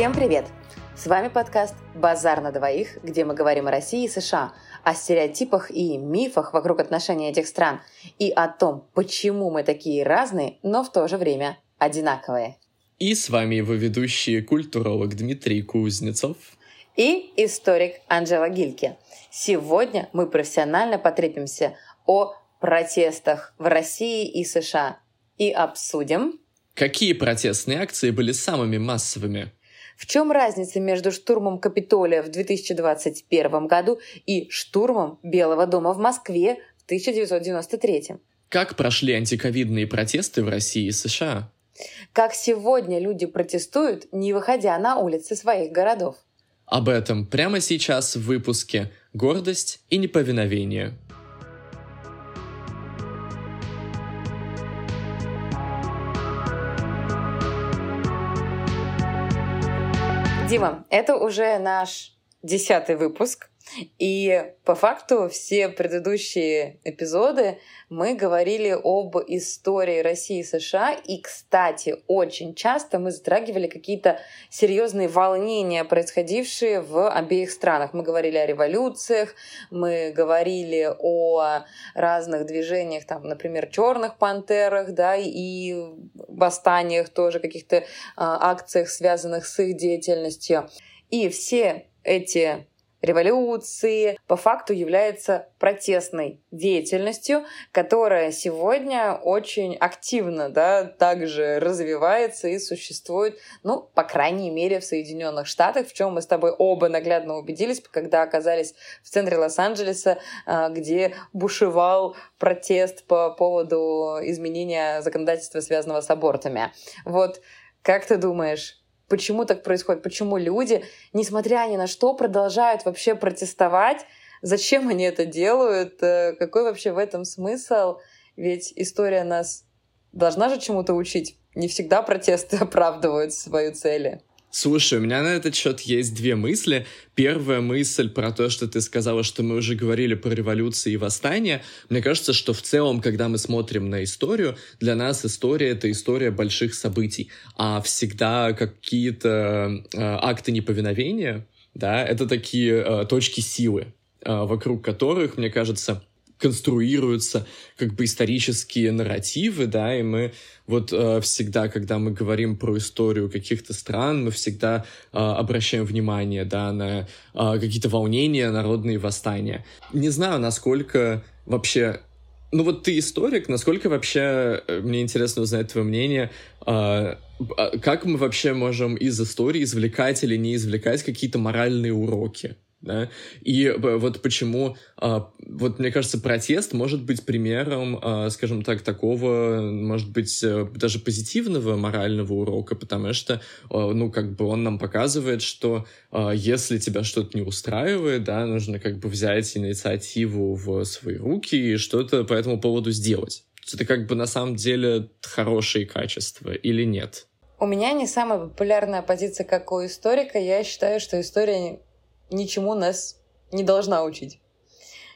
Всем привет! С вами подкаст «Базар на двоих», где мы говорим о России и США, о стереотипах и мифах вокруг отношений этих стран и о том, почему мы такие разные, но в то же время одинаковые. И с вами его ведущий культуролог Дмитрий Кузнецов и историк Анжела Гильке. Сегодня мы профессионально потрепимся о протестах в России и США и обсудим... Какие протестные акции были самыми массовыми? В чем разница между штурмом Капитолия в 2021 году и штурмом Белого дома в Москве в 1993? Как прошли антиковидные протесты в России и США? Как сегодня люди протестуют, не выходя на улицы своих городов? Об этом прямо сейчас в выпуске «Гордость и неповиновение». Дима, это уже наш десятый выпуск. И по факту все предыдущие эпизоды мы говорили об истории России и США. И, кстати, очень часто мы затрагивали какие-то серьезные волнения, происходившие в обеих странах. Мы говорили о революциях, мы говорили о разных движениях, там, например, черных пантерах, да, и восстаниях тоже, каких-то а, акциях, связанных с их деятельностью. И все эти революции по факту является протестной деятельностью, которая сегодня очень активно да, также развивается и существует, ну, по крайней мере, в Соединенных Штатах, в чем мы с тобой оба наглядно убедились, когда оказались в центре Лос-Анджелеса, а, где бушевал протест по поводу изменения законодательства, связанного с абортами. Вот как ты думаешь, почему так происходит, почему люди, несмотря ни на что, продолжают вообще протестовать, зачем они это делают, э, какой вообще в этом смысл, ведь история нас должна же чему-то учить. Не всегда протесты оправдывают свою цель. Слушай, у меня на этот счет есть две мысли. Первая мысль про то, что ты сказала, что мы уже говорили про революции и восстания. Мне кажется, что в целом, когда мы смотрим на историю, для нас история — это история больших событий. А всегда какие-то э, акты неповиновения, да, это такие э, точки силы, э, вокруг которых, мне кажется, конструируются как бы исторические нарративы, да, и мы вот э, всегда, когда мы говорим про историю каких-то стран, мы всегда э, обращаем внимание, да, на э, какие-то волнения, народные восстания. Не знаю, насколько вообще ну вот ты историк, насколько вообще, э, мне интересно узнать твое мнение, э, как мы вообще можем из истории извлекать или не извлекать какие-то моральные уроки? Да, и вот почему, а, вот мне кажется, протест может быть примером, а, скажем так, такого, может быть, э, даже позитивного морального урока, потому что, а, ну, как бы он нам показывает, что если тебя что-то не устраивает, да, нужно как бы взять инициативу в свои руки и что-то по этому поводу сделать. Это как бы на самом деле хорошие качества или нет? У меня не самая популярная позиция, как у историка. Я считаю, что история ничему нас не должна учить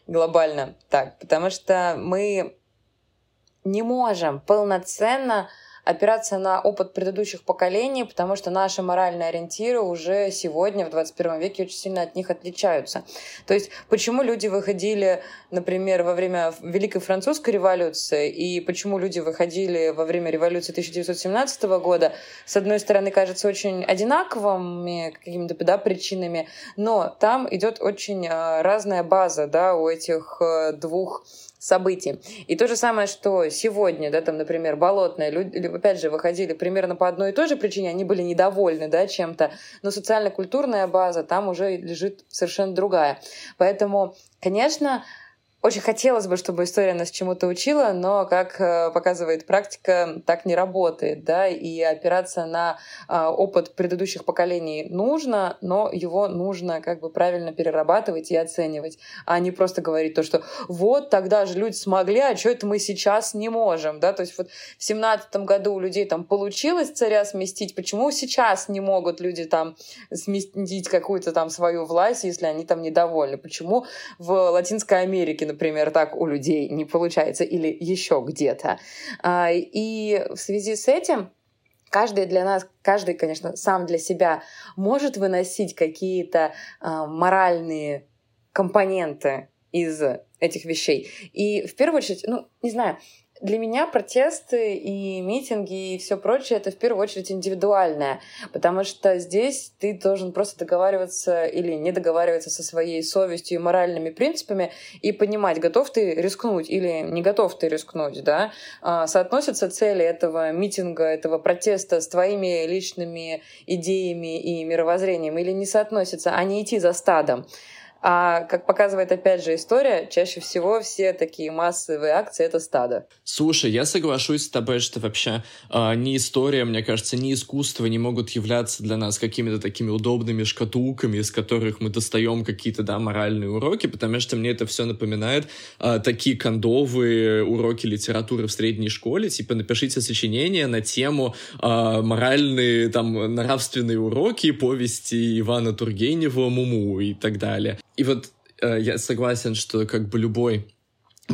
глобально. Так, потому что мы не можем полноценно опираться на опыт предыдущих поколений, потому что наши моральные ориентиры уже сегодня, в 21 веке, очень сильно от них отличаются. То есть, почему люди выходили, например, во время Великой Французской революции, и почему люди выходили во время революции 1917 года, с одной стороны, кажется очень одинаковыми какими-то да, причинами, но там идет очень а, разная база да, у этих э, двух событий. И то же самое, что сегодня, да, там, например, болотные люди, опять же, выходили примерно по одной и той же причине, они были недовольны, да, чем-то, но социально-культурная база там уже лежит совершенно другая. Поэтому, конечно, очень хотелось бы, чтобы история нас чему-то учила, но, как э, показывает практика, так не работает, да, и опираться на а, опыт предыдущих поколений нужно, но его нужно как бы правильно перерабатывать и оценивать, а не просто говорить то, что вот тогда же люди смогли, а что это мы сейчас не можем, да, то есть вот в семнадцатом году у людей там получилось царя сместить, почему сейчас не могут люди там сместить какую-то там свою власть, если они там недовольны, почему в Латинской Америке, например, так у людей не получается, или еще где-то. А, и в связи с этим каждый для нас, каждый, конечно, сам для себя может выносить какие-то э, моральные компоненты из этих вещей. И в первую очередь, ну, не знаю, для меня протесты и митинги и все прочее это в первую очередь индивидуальное, потому что здесь ты должен просто договариваться или не договариваться со своей совестью и моральными принципами и понимать, готов ты рискнуть или не готов ты рискнуть, да? А, соотносятся цели этого митинга, этого протеста с твоими личными идеями и мировоззрением или не соотносятся, а не идти за стадом. А как показывает опять же история, чаще всего все такие массовые акции — это стадо. Слушай, я соглашусь с тобой, что вообще э, ни история, мне кажется, ни искусство не могут являться для нас какими-то такими удобными шкатулками, из которых мы достаем какие-то, да, моральные уроки, потому что мне это все напоминает э, такие кондовые уроки литературы в средней школе, типа напишите сочинение на тему э, моральные, там, нравственные уроки, повести Ивана Тургенева, Муму и так далее. И вот э, я согласен, что как бы любой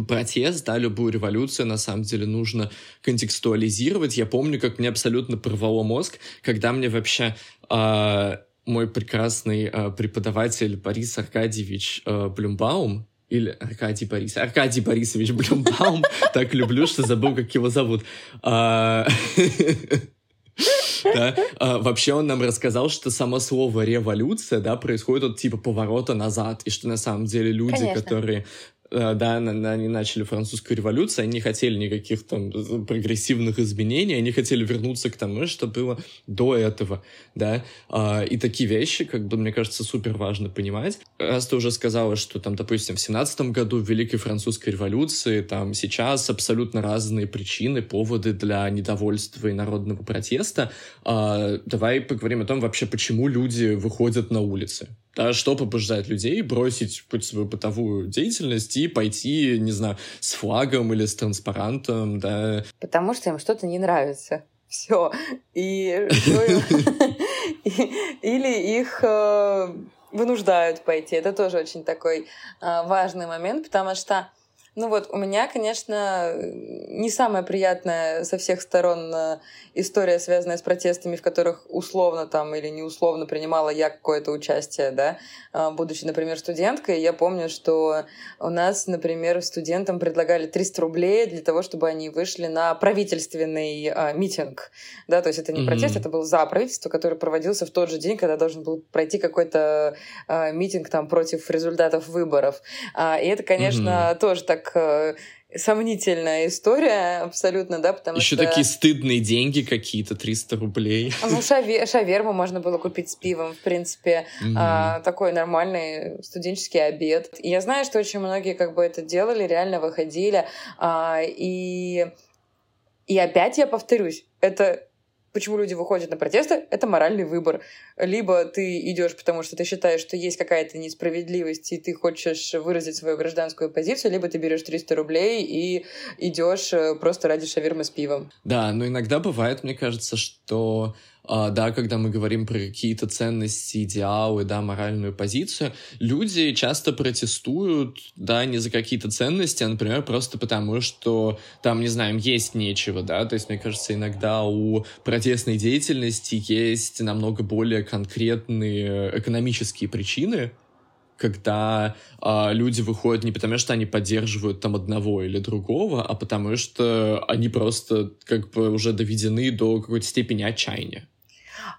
протест, да, любую революцию на самом деле нужно контекстуализировать. Я помню, как мне абсолютно порвало мозг, когда мне вообще э, мой прекрасный э, преподаватель Борис Аркадьевич э, Блюмбаум, или Аркадий Борис, Аркадий Борисович Блюмбаум, так люблю, что забыл, как его зовут. Да? А, вообще он нам рассказал, что само слово революция, да, происходит от типа поворота назад, и что на самом деле люди, Конечно. которые да, они начали французскую революцию, они не хотели никаких там прогрессивных изменений, они хотели вернуться к тому, что было до этого, да, а, и такие вещи, как бы, мне кажется, супер важно понимать. Раз ты уже сказала, что там, допустим, в семнадцатом году в Великой Французской революции, там сейчас абсолютно разные причины, поводы для недовольства и народного протеста, а, давай поговорим о том вообще, почему люди выходят на улицы. Да, что побуждает людей бросить путь свою бытовую деятельность и пойти, не знаю, с флагом или с транспарантом, да. Потому что им что-то не нравится. Все. И или их э, вынуждают пойти. Это тоже очень такой э, важный момент, потому что ну вот, у меня, конечно, не самая приятная со всех сторон э, история, связанная с протестами, в которых условно там или не условно принимала я какое-то участие, да, э, будучи, например, студенткой. Я помню, что у нас, например, студентам предлагали 300 рублей для того, чтобы они вышли на правительственный а, митинг, да, то есть это не mm-hmm. протест, это был за правительство, который проводился в тот же день, когда должен был пройти какой-то а, митинг там против результатов выборов. А, и это, конечно, mm-hmm. тоже так так э, сомнительная история абсолютно, да, потому Еще что... такие стыдные деньги какие-то, 300 рублей. Ну, шаве... шаверму можно было купить с пивом, в принципе. Mm-hmm. А, такой нормальный студенческий обед. И я знаю, что очень многие как бы это делали, реально выходили. А, и... И опять я повторюсь, это почему люди выходят на протесты, это моральный выбор. Либо ты идешь, потому что ты считаешь, что есть какая-то несправедливость, и ты хочешь выразить свою гражданскую позицию, либо ты берешь 300 рублей и идешь э, просто ради шавермы с пивом. Да, но иногда бывает, мне кажется, что да, когда мы говорим про какие-то ценности, идеалы, да, моральную позицию, люди часто протестуют, да, не за какие-то ценности, а, например, просто потому, что там, не знаю, им есть нечего, да, то есть, мне кажется, иногда у протестной деятельности есть намного более конкретные экономические причины, когда а, люди выходят не потому, что они поддерживают там одного или другого, а потому что они просто как бы уже доведены до какой-то степени отчаяния.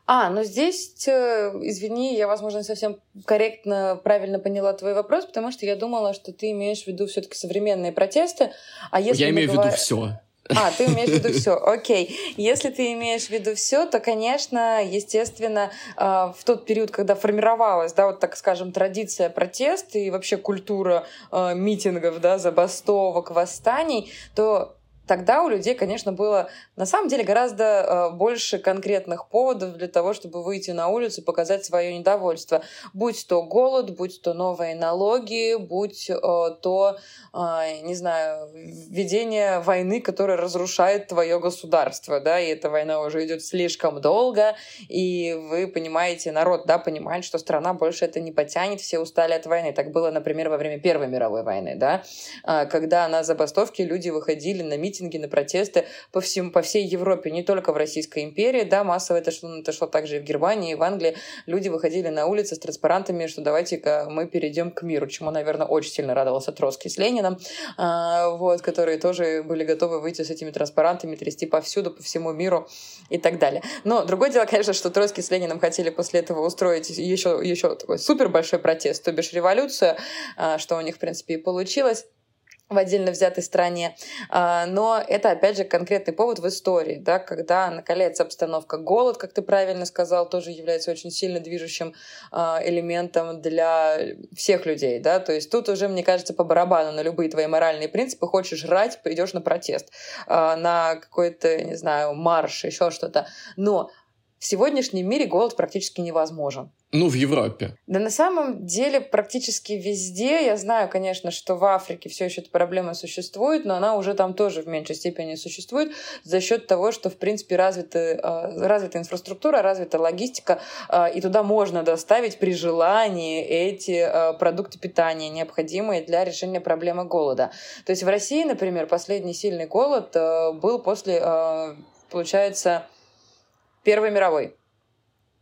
А, ну здесь, э, извини, я, возможно, не совсем корректно, правильно поняла твой вопрос, потому что я думала, что ты имеешь в виду все-таки современные протесты. А если я имею в виду все. А, ты имеешь в виду все, окей. Если ты имеешь в виду все, то, конечно, естественно, а, в тот период, когда формировалась, да, вот так скажем, традиция протеста и вообще культура а, митингов, да, забастовок, восстаний, то тогда у людей, конечно, было на самом деле гораздо э, больше конкретных поводов для того, чтобы выйти на улицу показать свое недовольство. Будь то голод, будь то новые налоги, будь э, то, э, не знаю, введение войны, которая разрушает твое государство, да, и эта война уже идет слишком долго, и вы понимаете, народ, да, понимает, что страна больше это не потянет, все устали от войны. Так было, например, во время Первой мировой войны, да, когда на забастовке люди выходили на митинги митинги, на протесты по, всем, по всей Европе, не только в Российской империи, да, массово это шло, это шло также и в Германии, и в Англии. Люди выходили на улицы с транспарантами, что давайте-ка мы перейдем к миру, чему, наверное, очень сильно радовался Троцкий с Лениным, а, вот, которые тоже были готовы выйти с этими транспарантами, трясти повсюду, по всему миру и так далее. Но другое дело, конечно, что Троцкий с Лениным хотели после этого устроить еще, еще такой супер большой протест, то бишь революцию, а, что у них, в принципе, и получилось в отдельно взятой стране. А, но это, опять же, конкретный повод в истории, да, когда накаляется обстановка. Голод, как ты правильно сказал, тоже является очень сильно движущим а, элементом для всех людей. Да? То есть тут уже, мне кажется, по барабану на любые твои моральные принципы. Хочешь жрать, пойдешь на протест, а, на какой-то, не знаю, марш, еще что-то. Но в сегодняшнем мире голод практически невозможен. Ну, в Европе. Да на самом деле практически везде. Я знаю, конечно, что в Африке все еще эта проблема существует, но она уже там тоже в меньшей степени существует за счет того, что, в принципе, развита, э, развита инфраструктура, развита логистика, э, и туда можно доставить при желании эти э, продукты питания, необходимые для решения проблемы голода. То есть в России, например, последний сильный голод был после, получается, Первой мировой.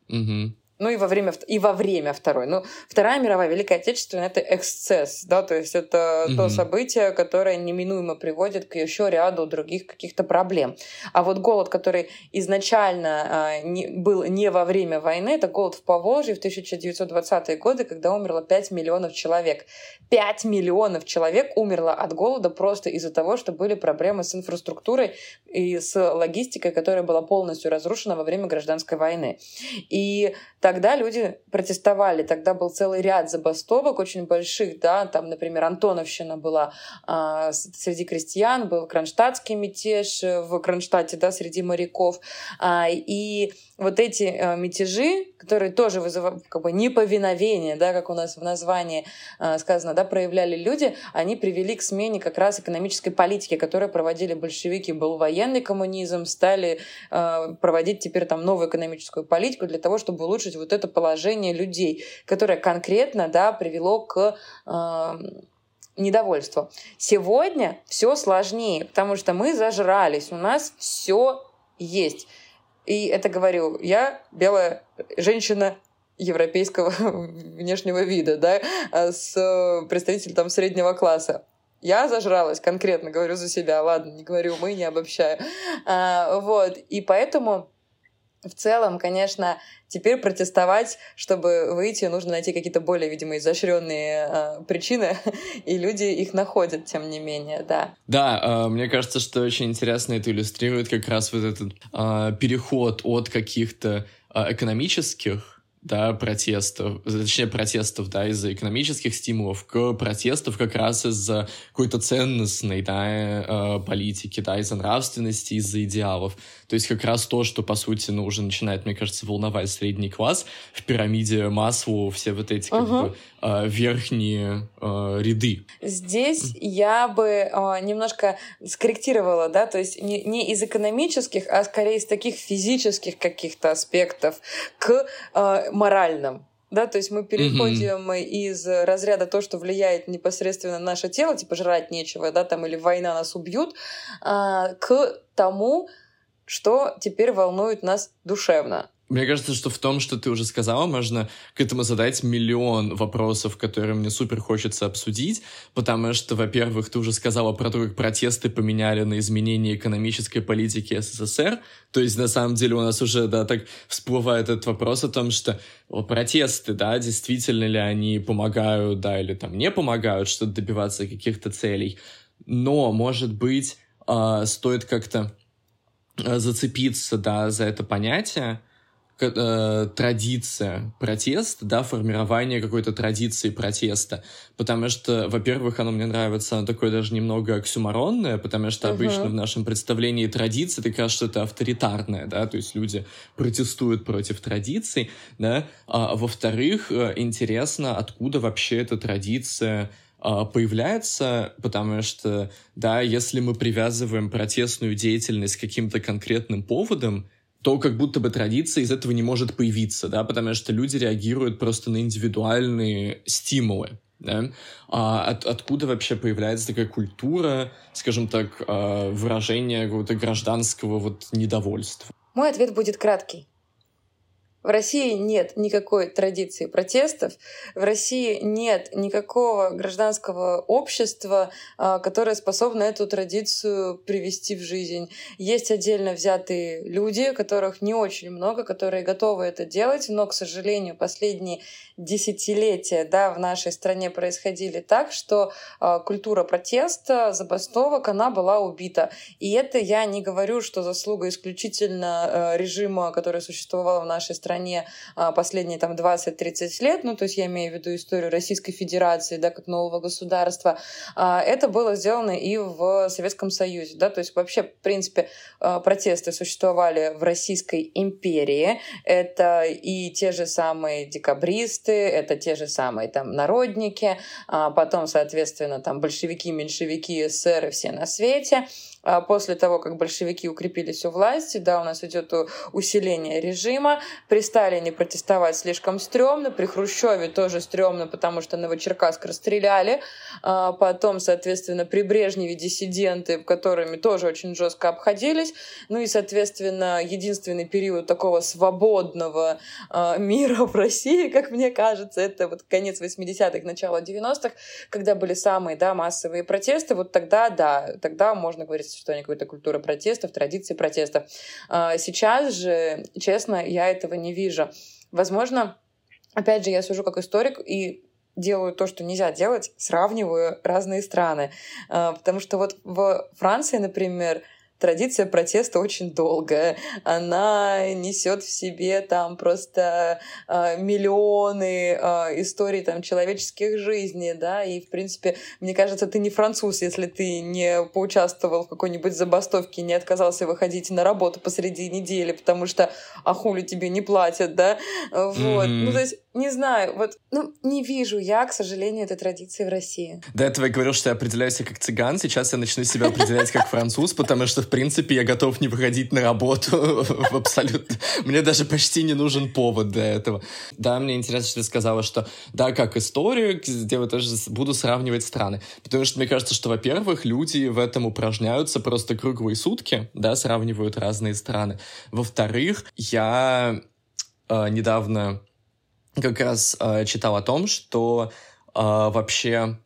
Угу ну и во время, и во время Второй. Ну, Вторая мировая, Великая Отечественная — это эксцесс, да, то есть это mm-hmm. то событие, которое неминуемо приводит к еще ряду других каких-то проблем. А вот голод, который изначально э, не, был не во время войны, это голод в Поволжье в 1920-е годы, когда умерло 5 миллионов человек. 5 миллионов человек умерло от голода просто из-за того, что были проблемы с инфраструктурой и с логистикой, которая была полностью разрушена во время гражданской войны. И Тогда люди протестовали, тогда был целый ряд забастовок очень больших, да, там, например, Антоновщина была а, среди крестьян, был кронштадтский мятеж в Кронштадте, да, среди моряков, а, и вот эти а, мятежи, которые тоже вызывают как бы неповиновение, да, как у нас в названии а, сказано, да, проявляли люди, они привели к смене как раз экономической политики, которую проводили большевики. Был военный коммунизм, стали а, проводить теперь там новую экономическую политику для того, чтобы улучшить вот это положение людей, которое конкретно, да, привело к а, недовольству. Сегодня все сложнее, потому что мы зажрались, у нас все есть. И это говорю я, белая женщина европейского внешнего вида, да, а с э, представителем там среднего класса. Я зажралась, конкретно говорю за себя, ладно, не говорю мы, не обобщаю. А, вот, и поэтому в целом, конечно, теперь протестовать, чтобы выйти, нужно найти какие-то более, видимо, изощренные э, причины, и люди их находят, тем не менее, да. Да, э, мне кажется, что очень интересно это иллюстрирует как раз вот этот э, переход от каких-то э, экономических да, протестов, точнее протестов, да, из-за экономических стимулов к протестов как раз из-за какой-то ценностной, да, э, политики, да, из-за нравственности, из-за идеалов. То есть как раз то, что, по сути, ну, уже начинает, мне кажется, волновать средний класс в пирамиде Маслоу, все вот эти, как uh-huh. бы, э, верхние э, ряды. Здесь я бы э, немножко скорректировала, да, то есть не, не из экономических, а скорее из таких физических каких-то аспектов к э, моральным. Да, то есть мы переходим mm-hmm. из разряда то, что влияет непосредственно на наше тело, типа жрать нечего, да, там или война нас убьют, к тому, что теперь волнует нас душевно. Мне кажется, что в том, что ты уже сказала, можно к этому задать миллион вопросов, которые мне супер хочется обсудить, потому что, во-первых, ты уже сказала про то, как протесты поменяли на изменение экономической политики СССР, то есть, на самом деле, у нас уже, да, так всплывает этот вопрос о том, что протесты, да, действительно ли они помогают, да, или там не помогают что-то добиваться каких-то целей, но, может быть, э, стоит как-то зацепиться, да, за это понятие, э, традиция протеста, да, формирование какой-то традиции протеста. Потому что, во-первых, оно мне нравится, оно такое даже немного оксюморонное, потому что uh-huh. обычно в нашем представлении традиции это кажется, что это авторитарное, да, то есть люди протестуют против традиций, да. А, во-вторых, э, интересно, откуда вообще эта традиция появляется, потому что, да, если мы привязываем протестную деятельность к каким-то конкретным поводам, то как будто бы традиция из этого не может появиться, да, потому что люди реагируют просто на индивидуальные стимулы. да? А от, откуда вообще появляется такая культура, скажем так, а, выражения какого-то гражданского вот недовольства? Мой ответ будет краткий. В России нет никакой традиции протестов, в России нет никакого гражданского общества, а, которое способно эту традицию привести в жизнь. Есть отдельно взятые люди, которых не очень много, которые готовы это делать, но, к сожалению, последние десятилетия да, в нашей стране происходили так, что э, культура протеста, забастовок, она была убита. И это я не говорю, что заслуга исключительно э, режима, который существовал в нашей стране э, последние там 20-30 лет, ну то есть я имею в виду историю Российской Федерации, да, как нового государства. Э, это было сделано и в Советском Союзе, да, то есть вообще, в принципе, э, протесты существовали в Российской империи. Это и те же самые декабристы, это те же самые там народники, а потом, соответственно, там большевики, меньшевики, эсеры, все на свете. А после того, как большевики укрепились у власти, да, у нас идет усиление режима. При Сталине протестовать слишком стрёмно, при Хрущеве тоже стрёмно, потому что Новочеркасск расстреляли. А потом, соответственно, при Брежневе диссиденты, которыми тоже очень жестко обходились. Ну и, соответственно, единственный период такого свободного а, мира в России, как мне кажется, это вот конец 80-х, начало 90-х, когда были самые да, массовые протесты. Вот тогда, да, тогда можно говорить существование какой-то культуры протестов, традиции протестов. А, сейчас же, честно, я этого не вижу. Возможно, опять же, я сужу как историк и делаю то, что нельзя делать, сравниваю разные страны. А, потому что вот в Франции, например, традиция протеста очень долгая. Она несет в себе там просто э, миллионы э, историй там человеческих жизней, да, и в принципе, мне кажется, ты не француз, если ты не поучаствовал в какой-нибудь забастовке, не отказался выходить на работу посреди недели, потому что а хули тебе не платят, да, вот. Mm-hmm. Ну, то есть не знаю, вот, ну, не вижу я, к сожалению, этой традиции в России. До этого я говорил, что я определяю себя как цыган, сейчас я начну себя определять как француз, потому что, в принципе, я готов не выходить на работу в абсолютно... Мне даже почти не нужен повод для этого. Да, мне интересно, что ты сказала, что да, как историю, где я тоже буду сравнивать страны. Потому что мне кажется, что, во-первых, люди в этом упражняются просто круглые сутки, да, сравнивают разные страны. Во-вторых, я э, недавно как раз э, читал о том, что э, вообще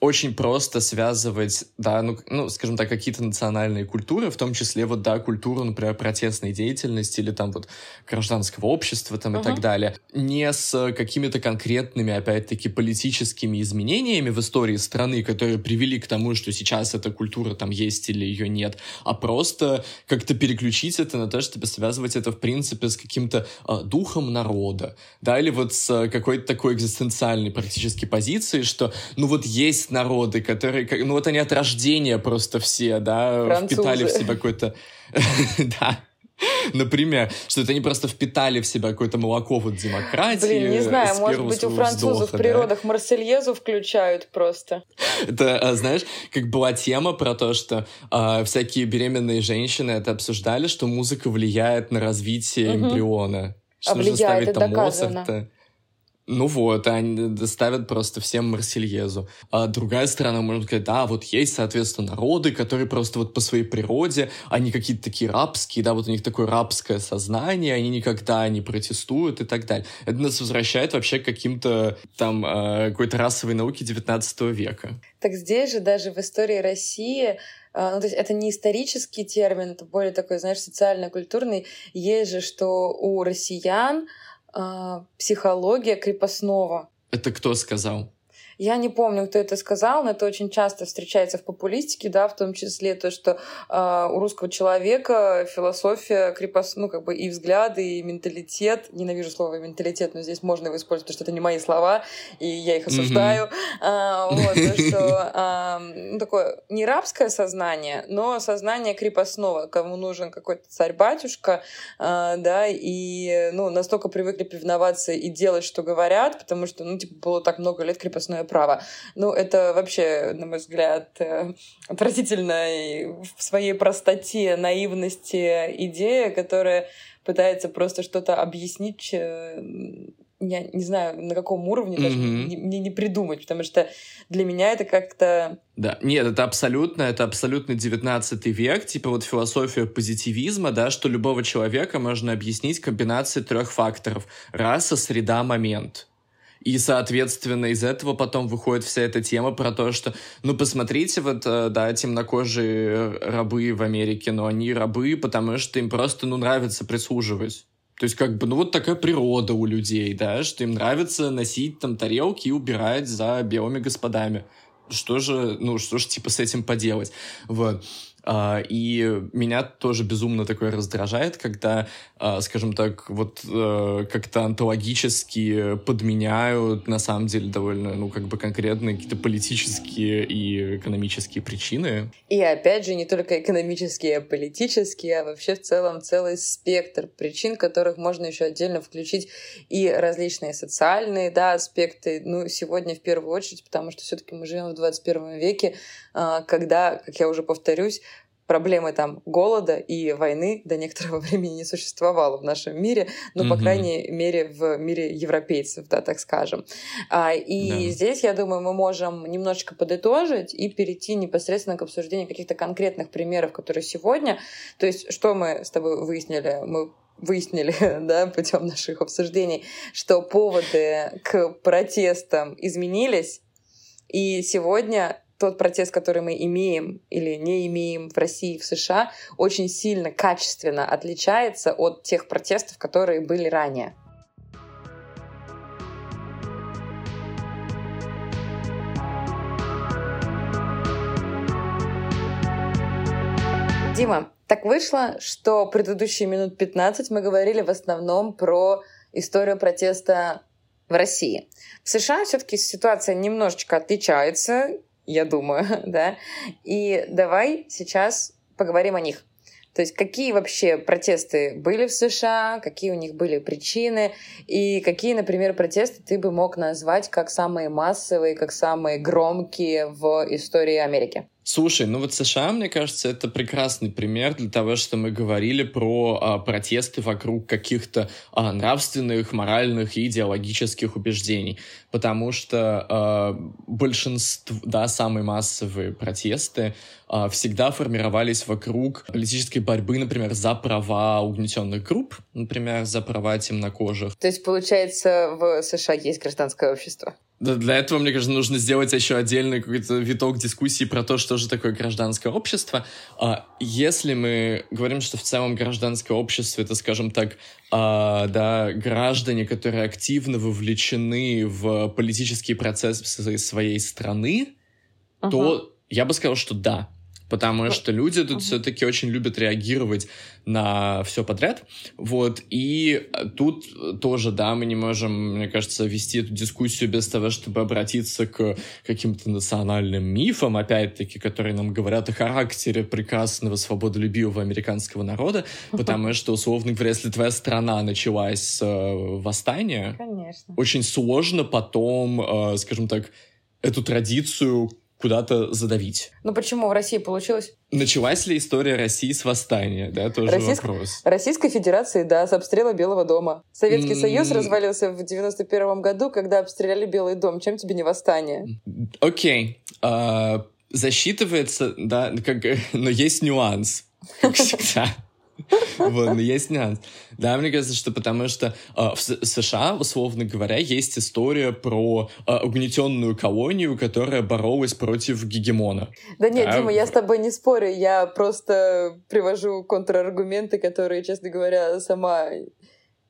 очень просто связывать, да, ну, ну, скажем так, какие-то национальные культуры, в том числе вот, да, культуру, например, протестной деятельности или там вот гражданского общества там uh-huh. и так далее, не с какими-то конкретными, опять-таки, политическими изменениями в истории страны, которые привели к тому, что сейчас эта культура там есть или ее нет, а просто как-то переключить это на то, чтобы связывать это, в принципе, с каким-то э, духом народа, да, или вот с какой-то такой экзистенциальной практически позицией, что, ну, вот есть есть народы, которые, ну вот они от рождения просто все, да, Французы. впитали в себя какой-то... Да. Например, что это они просто впитали в себя какое-то молоко вот демократии. Блин, не знаю, может быть, у французов вздоха, в природах да? Марсельезу включают просто. Это, а, знаешь, как была тема про то, что э, всякие беременные женщины это обсуждали, что музыка влияет на развитие угу. эмбриона. Что а влияет, это доказано. Моцарта. Ну вот, они доставят просто всем Марсельезу. А другая сторона может сказать, да, вот есть, соответственно, народы, которые просто вот по своей природе, они какие-то такие рабские, да, вот у них такое рабское сознание, они никогда не протестуют и так далее. Это нас возвращает вообще к каким-то там э, какой-то расовой науке 19 века. Так здесь же даже в истории России а, ну, то есть это не исторический термин, это более такой, знаешь, социально-культурный. Есть же, что у россиян психология крепостного. Это кто сказал? Я не помню, кто это сказал, но это очень часто встречается в популистике, да, в том числе то, что э, у русского человека философия крепост, ну, как бы и взгляды, и менталитет, ненавижу слово менталитет, но здесь можно его использовать, потому что это не мои слова, и я их осуждаю. Mm-hmm. вот, то, что ну, такое не рабское сознание, но сознание крепостного, кому нужен какой-то царь-батюшка, да, и, ну, настолько привыкли повиноваться и делать, что говорят, потому что, ну, типа, было так много лет крепостное право. Ну, это вообще, на мой взгляд, э, отвратительно в своей простоте, наивности идея, которая пытается просто что-то объяснить э, я не знаю, на каком уровне даже mm-hmm. мне не придумать, потому что для меня это как-то... Да, нет, это абсолютно, это абсолютно 19 век, типа вот философия позитивизма, да, что любого человека можно объяснить комбинацией трех факторов. Раса, среда, момент. И, соответственно, из этого потом выходит вся эта тема про то, что, ну, посмотрите, вот, э, да, темнокожие рабы в Америке, но они рабы, потому что им просто, ну, нравится прислуживать. То есть, как бы, ну, вот такая природа у людей, да, что им нравится носить там тарелки и убирать за белыми господами. Что же, ну, что же, типа, с этим поделать? Вот. А, и меня тоже безумно такое раздражает, когда, а, скажем так, вот э, как-то антологически подменяют на самом деле довольно, ну, как бы конкретные какие-то политические и экономические причины. И опять же, не только экономические, а политические, а вообще в целом целый спектр причин, которых можно еще отдельно включить и различные социальные, да, аспекты. Ну, сегодня в первую очередь, потому что все-таки мы живем в 21 веке, когда, как я уже повторюсь, проблемы там голода и войны до некоторого времени не существовало в нашем мире, ну, mm-hmm. по крайней мере, в мире европейцев, да, так скажем. А, и yeah. здесь, я думаю, мы можем немножечко подытожить и перейти непосредственно к обсуждению каких-то конкретных примеров, которые сегодня, то есть, что мы с тобой выяснили? Мы выяснили, да, путем наших обсуждений, что поводы к протестам изменились, и сегодня тот протест, который мы имеем или не имеем в России, в США, очень сильно, качественно отличается от тех протестов, которые были ранее. Дима, так вышло, что предыдущие минут 15 мы говорили в основном про историю протеста в России. В США все-таки ситуация немножечко отличается, я думаю, да. И давай сейчас поговорим о них. То есть какие вообще протесты были в США, какие у них были причины, и какие, например, протесты ты бы мог назвать как самые массовые, как самые громкие в истории Америки? Слушай, ну вот США, мне кажется, это прекрасный пример для того, что мы говорили про а, протесты вокруг каких-то а, нравственных, моральных и идеологических убеждений. Потому что а, большинство, да, самые массовые протесты а, всегда формировались вокруг политической борьбы, например, за права угнетенных групп, например, за права темнокожих. То есть, получается, в США есть гражданское общество? Для этого, мне кажется, нужно сделать еще отдельный какой-то виток дискуссии про то, что же такое гражданское общество. А, если мы говорим, что в целом гражданское общество это, скажем так, а, да, граждане, которые активно вовлечены в политические процессы своей страны, uh-huh. то я бы сказал, что да, потому что люди тут все-таки очень любят реагировать на все подряд, вот, и тут тоже, да, мы не можем, мне кажется, вести эту дискуссию без того, чтобы обратиться к каким-то национальным мифам, опять-таки, которые нам говорят о характере прекрасного свободолюбивого американского народа, потому что, условно говоря, если твоя страна началась с э, восстания, Конечно. очень сложно потом, э, скажем так, эту традицию куда-то задавить. Ну почему в России получилось? Началась ли история России с восстания? Да, тоже Российск... вопрос. Российской Федерации, да, с обстрела Белого дома. Советский mm. Союз развалился в 91 году, когда обстреляли Белый дом. Чем тебе не восстание? Окей. Okay. Uh, засчитывается, да, как... но есть нюанс, как всегда. Вот, но есть нюанс. Да, мне кажется, что потому что э, в США, условно говоря, есть история про э, угнетенную колонию, которая боролась против гегемона. Да нет, да? Дима, я с тобой не спорю, я просто привожу контраргументы, которые, честно говоря, сама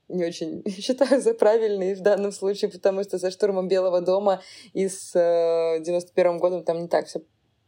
не очень считаю за правильные в данном случае, потому что за штурмом Белого дома и с э, 91 годом там не так все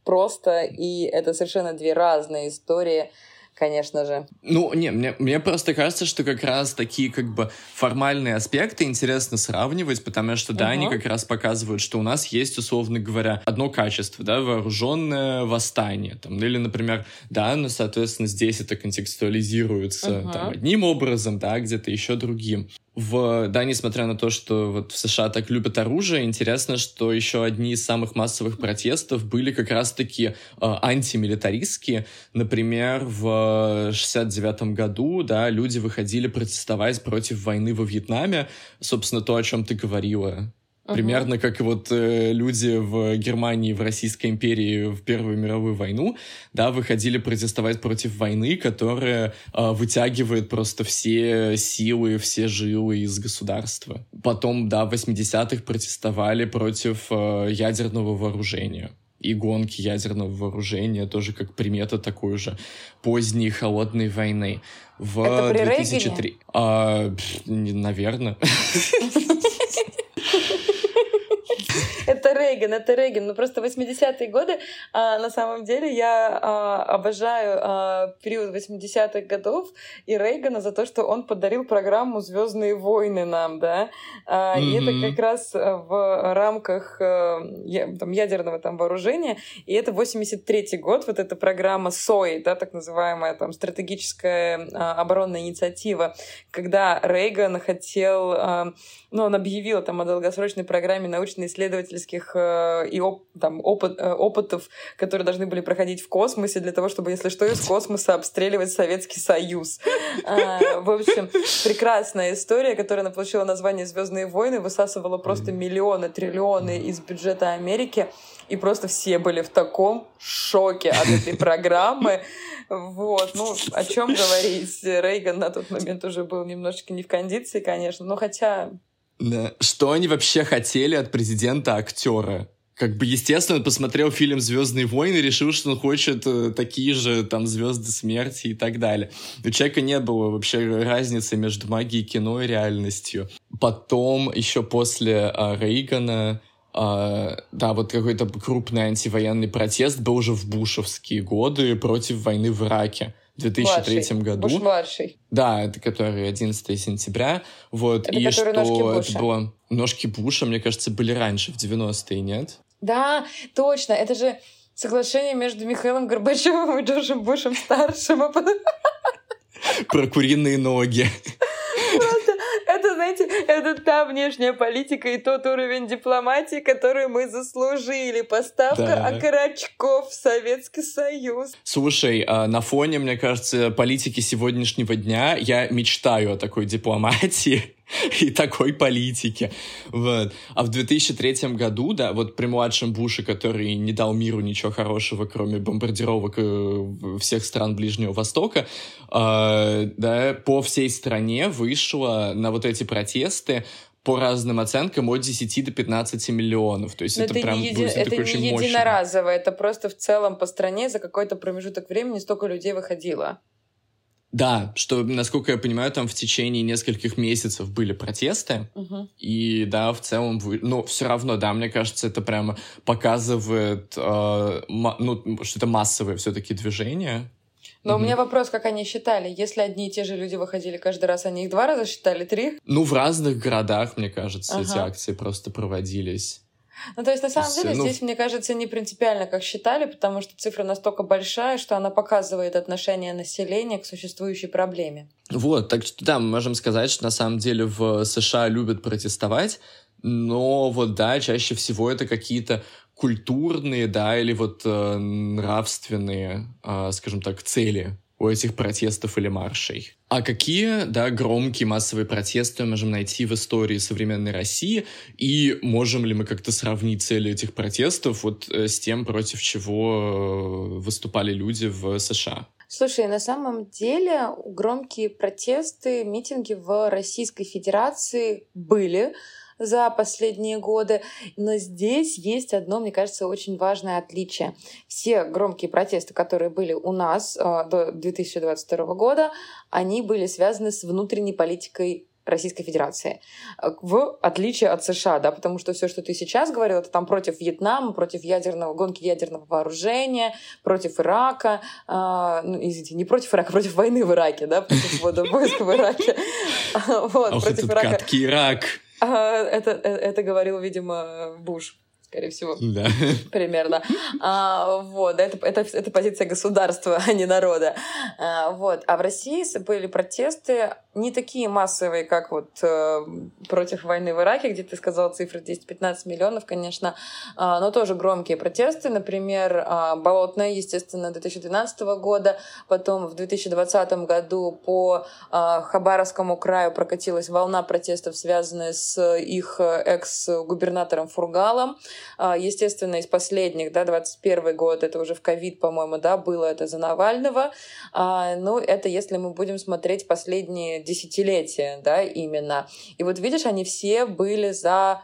просто, и это совершенно две разные истории конечно же. Ну, не, мне, мне просто кажется, что как раз такие как бы формальные аспекты интересно сравнивать, потому что, да, угу. они как раз показывают, что у нас есть, условно говоря, одно качество, да, вооруженное восстание, там, или, например, да, ну, соответственно, здесь это контекстуализируется угу. там одним образом, да, где-то еще другим. В, да, несмотря на то, что вот в США так любят оружие, интересно, что еще одни из самых массовых протестов были как раз-таки э, антимилитаристские. Например, в 69 году, да, люди выходили протестовать против войны во Вьетнаме. Собственно, то, о чем ты говорила. Примерно как вот э, люди в Германии, в Российской империи в Первую мировую войну, да, выходили протестовать против войны, которая э, вытягивает просто все силы, все жилы из государства. Потом, да, в 80-х протестовали против э, ядерного вооружения и гонки ядерного вооружения тоже как примета такой же поздней холодной войны. В Это при 2003... А, наверное. Это Рейган, это Рейган. Ну просто 80-е годы, а, на самом деле, я а, обожаю а, период 80-х годов и Рейгана за то, что он подарил программу Звездные войны нам, да. А, mm-hmm. И это как раз э, в рамках а, там, ядерного там вооружения. И это 83-й год, вот эта программа СОИ, да, так называемая там стратегическая а, оборонная инициатива, когда Рейган хотел, а, ну, он объявил там о долгосрочной программе научно-исследовательской исследовательских э, и оп, там, опыт, э, опытов, которые должны были проходить в космосе для того, чтобы, если что, из космоса обстреливать Советский Союз. А, в общем, прекрасная история, которая она получила название «Звездные войны», высасывала просто миллионы, триллионы из бюджета Америки, и просто все были в таком шоке от этой программы. Вот, ну, о чем говорить? Рейган на тот момент уже был немножечко не в кондиции, конечно, но хотя да. Что они вообще хотели от президента актера? Как бы, естественно, он посмотрел фильм «Звездные войны» и решил, что он хочет э, такие же там «Звезды смерти» и так далее. У человека не было вообще разницы между магией кино и реальностью. Потом, еще после э, Рейгана, Uh, да, вот какой-то крупный антивоенный протест был уже в бушевские годы против войны в Ираке. 2003 младший. году. Буш младший. Да, это который 11 сентября. Вот, это и что это было... Ножки Буша, мне кажется, были раньше, в 90-е, нет? Да, точно. Это же соглашение между Михаилом Горбачевым и Джорджем Бушем старшим. Про куриные ноги. Это та внешняя политика и тот уровень дипломатии, который мы заслужили. Поставка да. окорочков в Советский Союз. Слушай, а на фоне, мне кажется, политики сегодняшнего дня я мечтаю о такой дипломатии. и такой политики. Вот. А в 2003 году, да, вот при младшем Буше, который не дал миру ничего хорошего, кроме бомбардировок э, всех стран Ближнего Востока, э, да, по всей стране вышло на вот эти протесты по разным оценкам от 10 до 15 миллионов. То есть это, это прям еди... это не очень единоразово, это просто в целом по стране за какой-то промежуток времени столько людей выходило. Да, что, насколько я понимаю, там в течение нескольких месяцев были протесты, угу. и да, в целом, вы... ну, все равно, да, мне кажется, это прямо показывает, э, ну, что это массовое все-таки движение. Но угу. у меня вопрос, как они считали? Если одни и те же люди выходили каждый раз, они их два раза считали, три? Ну, в разных городах, мне кажется, ага. эти акции просто проводились. Ну, то есть, на самом деле, ну... здесь, мне кажется, не принципиально, как считали, потому что цифра настолько большая, что она показывает отношение населения к существующей проблеме. Вот, так что да, мы можем сказать, что на самом деле в США любят протестовать, но вот да, чаще всего это какие-то культурные, да, или вот э, нравственные, э, скажем так, цели у этих протестов или маршей. А какие, да, громкие массовые протесты мы можем найти в истории современной России? И можем ли мы как-то сравнить цели этих протестов вот э, с тем, против чего э, выступали люди в США? Слушай, на самом деле громкие протесты, митинги в Российской Федерации были за последние годы. Но здесь есть одно, мне кажется, очень важное отличие. Все громкие протесты, которые были у нас э, до 2022 года, они были связаны с внутренней политикой Российской Федерации. В отличие от США, да, потому что все, что ты сейчас говорил, это там против Вьетнама, против ядерного, гонки ядерного вооружения, против Ирака, э, ну, извините, не против Ирака, против войны в Ираке, да, против войск в Ираке. Вот, против Ирака. Ирак. А, это, это, это говорил, видимо, Буш скорее всего. Да. Примерно. А, вот, это, это, это позиция государства, а не народа. А, вот. А в России были протесты не такие массовые, как вот э, против войны в Ираке, где ты сказал цифры 10-15 миллионов, конечно, э, но тоже громкие протесты. Например, э, Болотная, естественно, 2012 года, потом в 2020 году по э, Хабаровскому краю прокатилась волна протестов, связанная с их экс-губернатором Фургалом. Э, естественно, из последних, да, 21 год, это уже в ковид, по-моему, да, было это за Навального. Э, ну, это если мы будем смотреть последние десятилетия, да, именно. И вот видишь, они все были за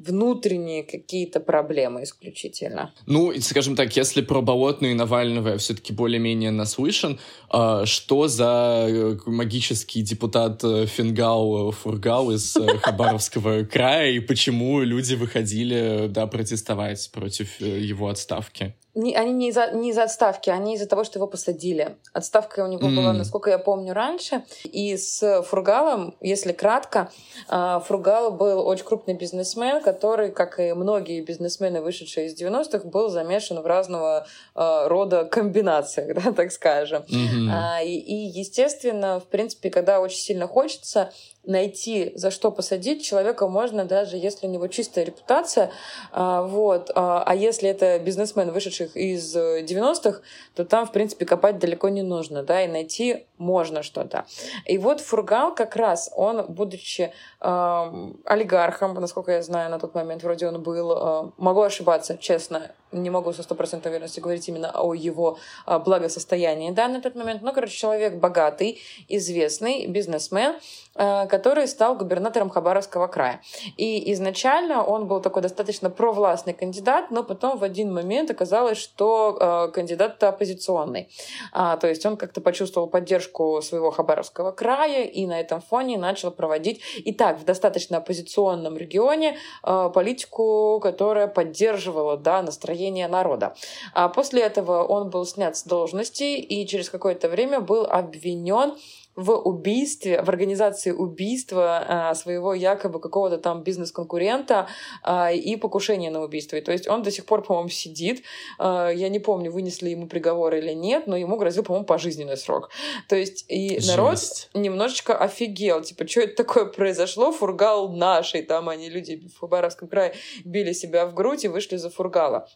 внутренние какие-то проблемы исключительно. Ну, скажем так, если про Болотную и Навального я все-таки более-менее наслышан, а, что за э, магический депутат э, Фингал Фургал из э, Хабаровского края и почему люди выходили да, протестовать против его отставки? Не, они не из-за не из отставки, они из-за того, что его посадили. Отставка у него mm. была, насколько я помню, раньше. И с Фургалом, если кратко, а, Фургал был очень крупный бизнесмен, который, как и многие бизнесмены, вышедшие из 90-х, был замешан в разного а, рода комбинациях, да, так скажем. Mm-hmm. И, и, естественно, в принципе, когда очень сильно хочется, найти, за что посадить человека можно, даже если у него чистая репутация. А, вот. А, а если это бизнесмен, вышедший из 90-х, э, то там, в принципе, копать далеко не нужно, да, и найти можно что-то. И вот Фургал как раз, он, будучи олигархом, насколько я знаю, на тот момент вроде он был, э, могу ошибаться, честно, не могу со стопроцентной уверенностью говорить именно о его э, благосостоянии, да, на тот момент, но, короче, человек богатый, известный бизнесмен, э, который стал губернатором Хабаровского края. И изначально он был такой достаточно провластный кандидат, но потом в один момент оказалось, что кандидат оппозиционный. А, то есть он как-то почувствовал поддержку своего Хабаровского края и на этом фоне начал проводить и так в достаточно оппозиционном регионе э, политику, которая поддерживала да, настроение народа. А после этого он был снят с должности и через какое-то время был обвинен в убийстве, в организации убийства э, своего якобы какого-то там бизнес-конкурента э, и покушения на убийство. И, то есть он до сих пор, по-моему, сидит. Э, я не помню, вынесли ему приговор или нет, но ему грозил, по-моему, пожизненный срок. То есть и Жесть. народ немножечко офигел. Типа, что это такое произошло? Фургал нашей. Там они, люди в Хабаровском крае, били себя в грудь и вышли за Фургала.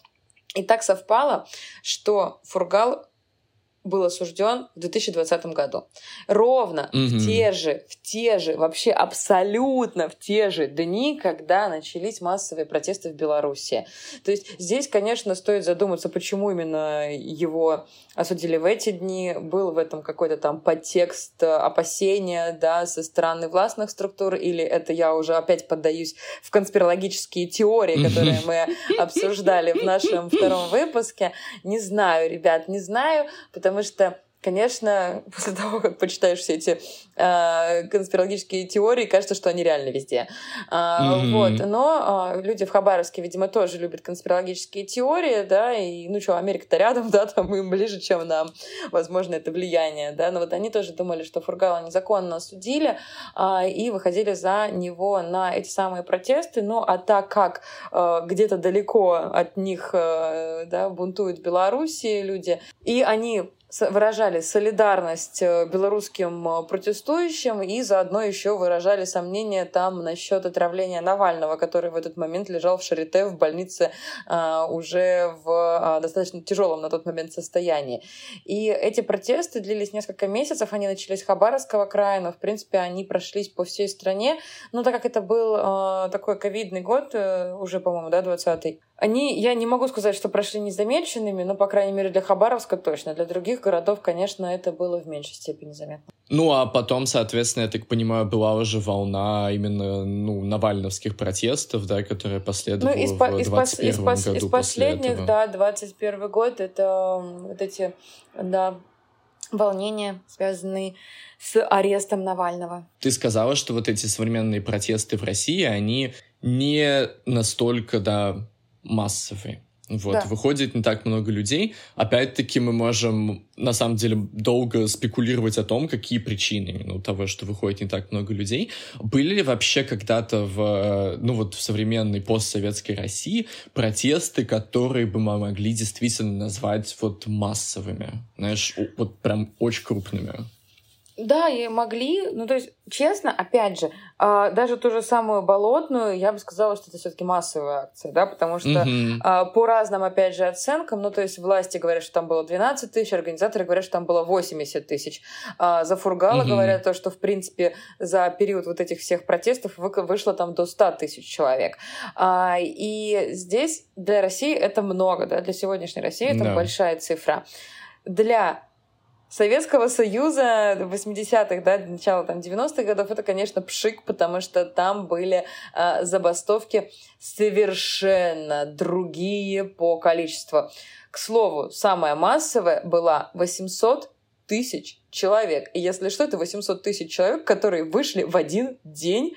И так совпало, что Фургал был осужден в 2020 году. Ровно угу. в те же, в те же, вообще абсолютно в те же дни, когда начались массовые протесты в Беларуси. То есть здесь, конечно, стоит задуматься, почему именно его осудили в эти дни. Был в этом какой-то там подтекст опасения да, со стороны властных структур, или это я уже опять поддаюсь в конспирологические теории, которые мы обсуждали в нашем втором выпуске. Не знаю, ребят, не знаю, потому потому что конечно, после того, как почитаешь все эти э, конспирологические теории, кажется, что они реально везде. Э, mm-hmm. Вот. Но э, люди в Хабаровске, видимо, тоже любят конспирологические теории, да, и, ну что, Америка-то рядом, да, там им ближе, чем нам, возможно, это влияние, да, но вот они тоже думали, что Фургала незаконно осудили э, и выходили за него на эти самые протесты, ну, а так как э, где-то далеко от них, э, да, бунтуют в Беларуси люди, и они выражали солидарность э, белорусским э, протестующим и заодно еще выражали сомнения там насчет отравления Навального, который в этот момент лежал в Шарите в больнице а, уже в достаточно тяжелом на тот момент состоянии. И эти протесты длились несколько месяцев, они начались с Хабаровского края, но в принципе они прошлись по всей стране. Но так как это был такой ковидный год, уже, по-моему, да, 20-й, они, я не могу сказать, что прошли незамеченными, но, по крайней мере, для Хабаровска точно. Для других городов, конечно, это было в меньшей степени заметно. Ну, а потом, соответственно, я так понимаю, была уже волна именно, ну, навальновских протестов, да, которая последовала ну, из, в 21 из, году из последних, да, 21 год, это вот эти, да, волнения, связанные с арестом Навального. Ты сказала, что вот эти современные протесты в России, они не настолько, да, массовый. Вот, да. выходит не так много людей. Опять-таки мы можем, на самом деле, долго спекулировать о том, какие причины именно того, что выходит не так много людей. Были ли вообще когда-то в, ну вот в современной постсоветской России протесты, которые бы мы могли действительно назвать вот массовыми? Знаешь, вот прям очень крупными? Да, и могли, ну то есть, честно, опять же, а, даже ту же самую болотную, я бы сказала, что это все-таки массовая акция, да, потому что mm-hmm. по разным, опять же, оценкам, ну то есть власти говорят, что там было 12 тысяч, организаторы говорят, что там было 80 тысяч. А, за Фургала mm-hmm. говорят то, что, в принципе, за период вот этих всех протестов вышло там до 100 тысяч человек. И здесь для России это много, да, для сегодняшней России это да. большая цифра. Для Советского Союза 80-х, да, начала там 90-х годов, это, конечно, пшик, потому что там были э, забастовки совершенно другие по количеству. К слову, самая массовая была 800 тысяч человек. И если что, это 800 тысяч человек, которые вышли в один день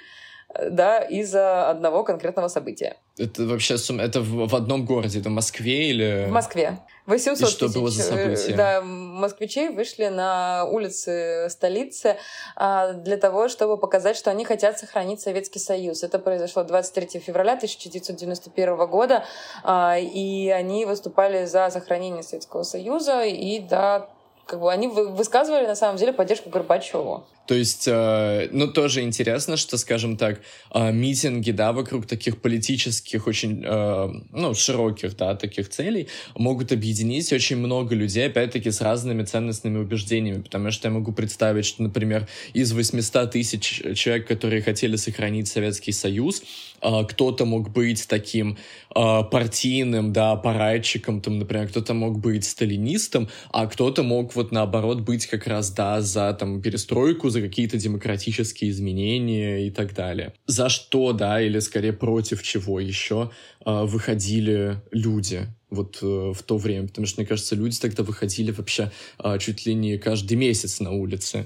да, из-за одного конкретного события. Это вообще это в, в одном городе, это в Москве или... В Москве. 800 И что тысяч, было за э, событие? Да, москвичей вышли на улицы столицы а, для того, чтобы показать, что они хотят сохранить Советский Союз. Это произошло 23 февраля 1991 года, а, и они выступали за сохранение Советского Союза и да, как бы они высказывали на самом деле поддержку Горбачеву. То есть, э, ну, тоже интересно, что, скажем так, э, митинги, да, вокруг таких политических, очень, э, ну, широких, да, таких целей могут объединить очень много людей, опять-таки, с разными ценностными убеждениями, потому что я могу представить, что, например, из 800 тысяч человек, которые хотели сохранить Советский Союз, кто-то мог быть таким партийным, да, аппаратчиком, там, например, кто-то мог быть сталинистом, а кто-то мог вот наоборот быть как раз, да, за, там, перестройку, за какие-то демократические изменения и так далее. За что, да, или скорее против чего еще э, выходили люди вот э, в то время, потому что, мне кажется, люди тогда выходили вообще э, чуть ли не каждый месяц на улице.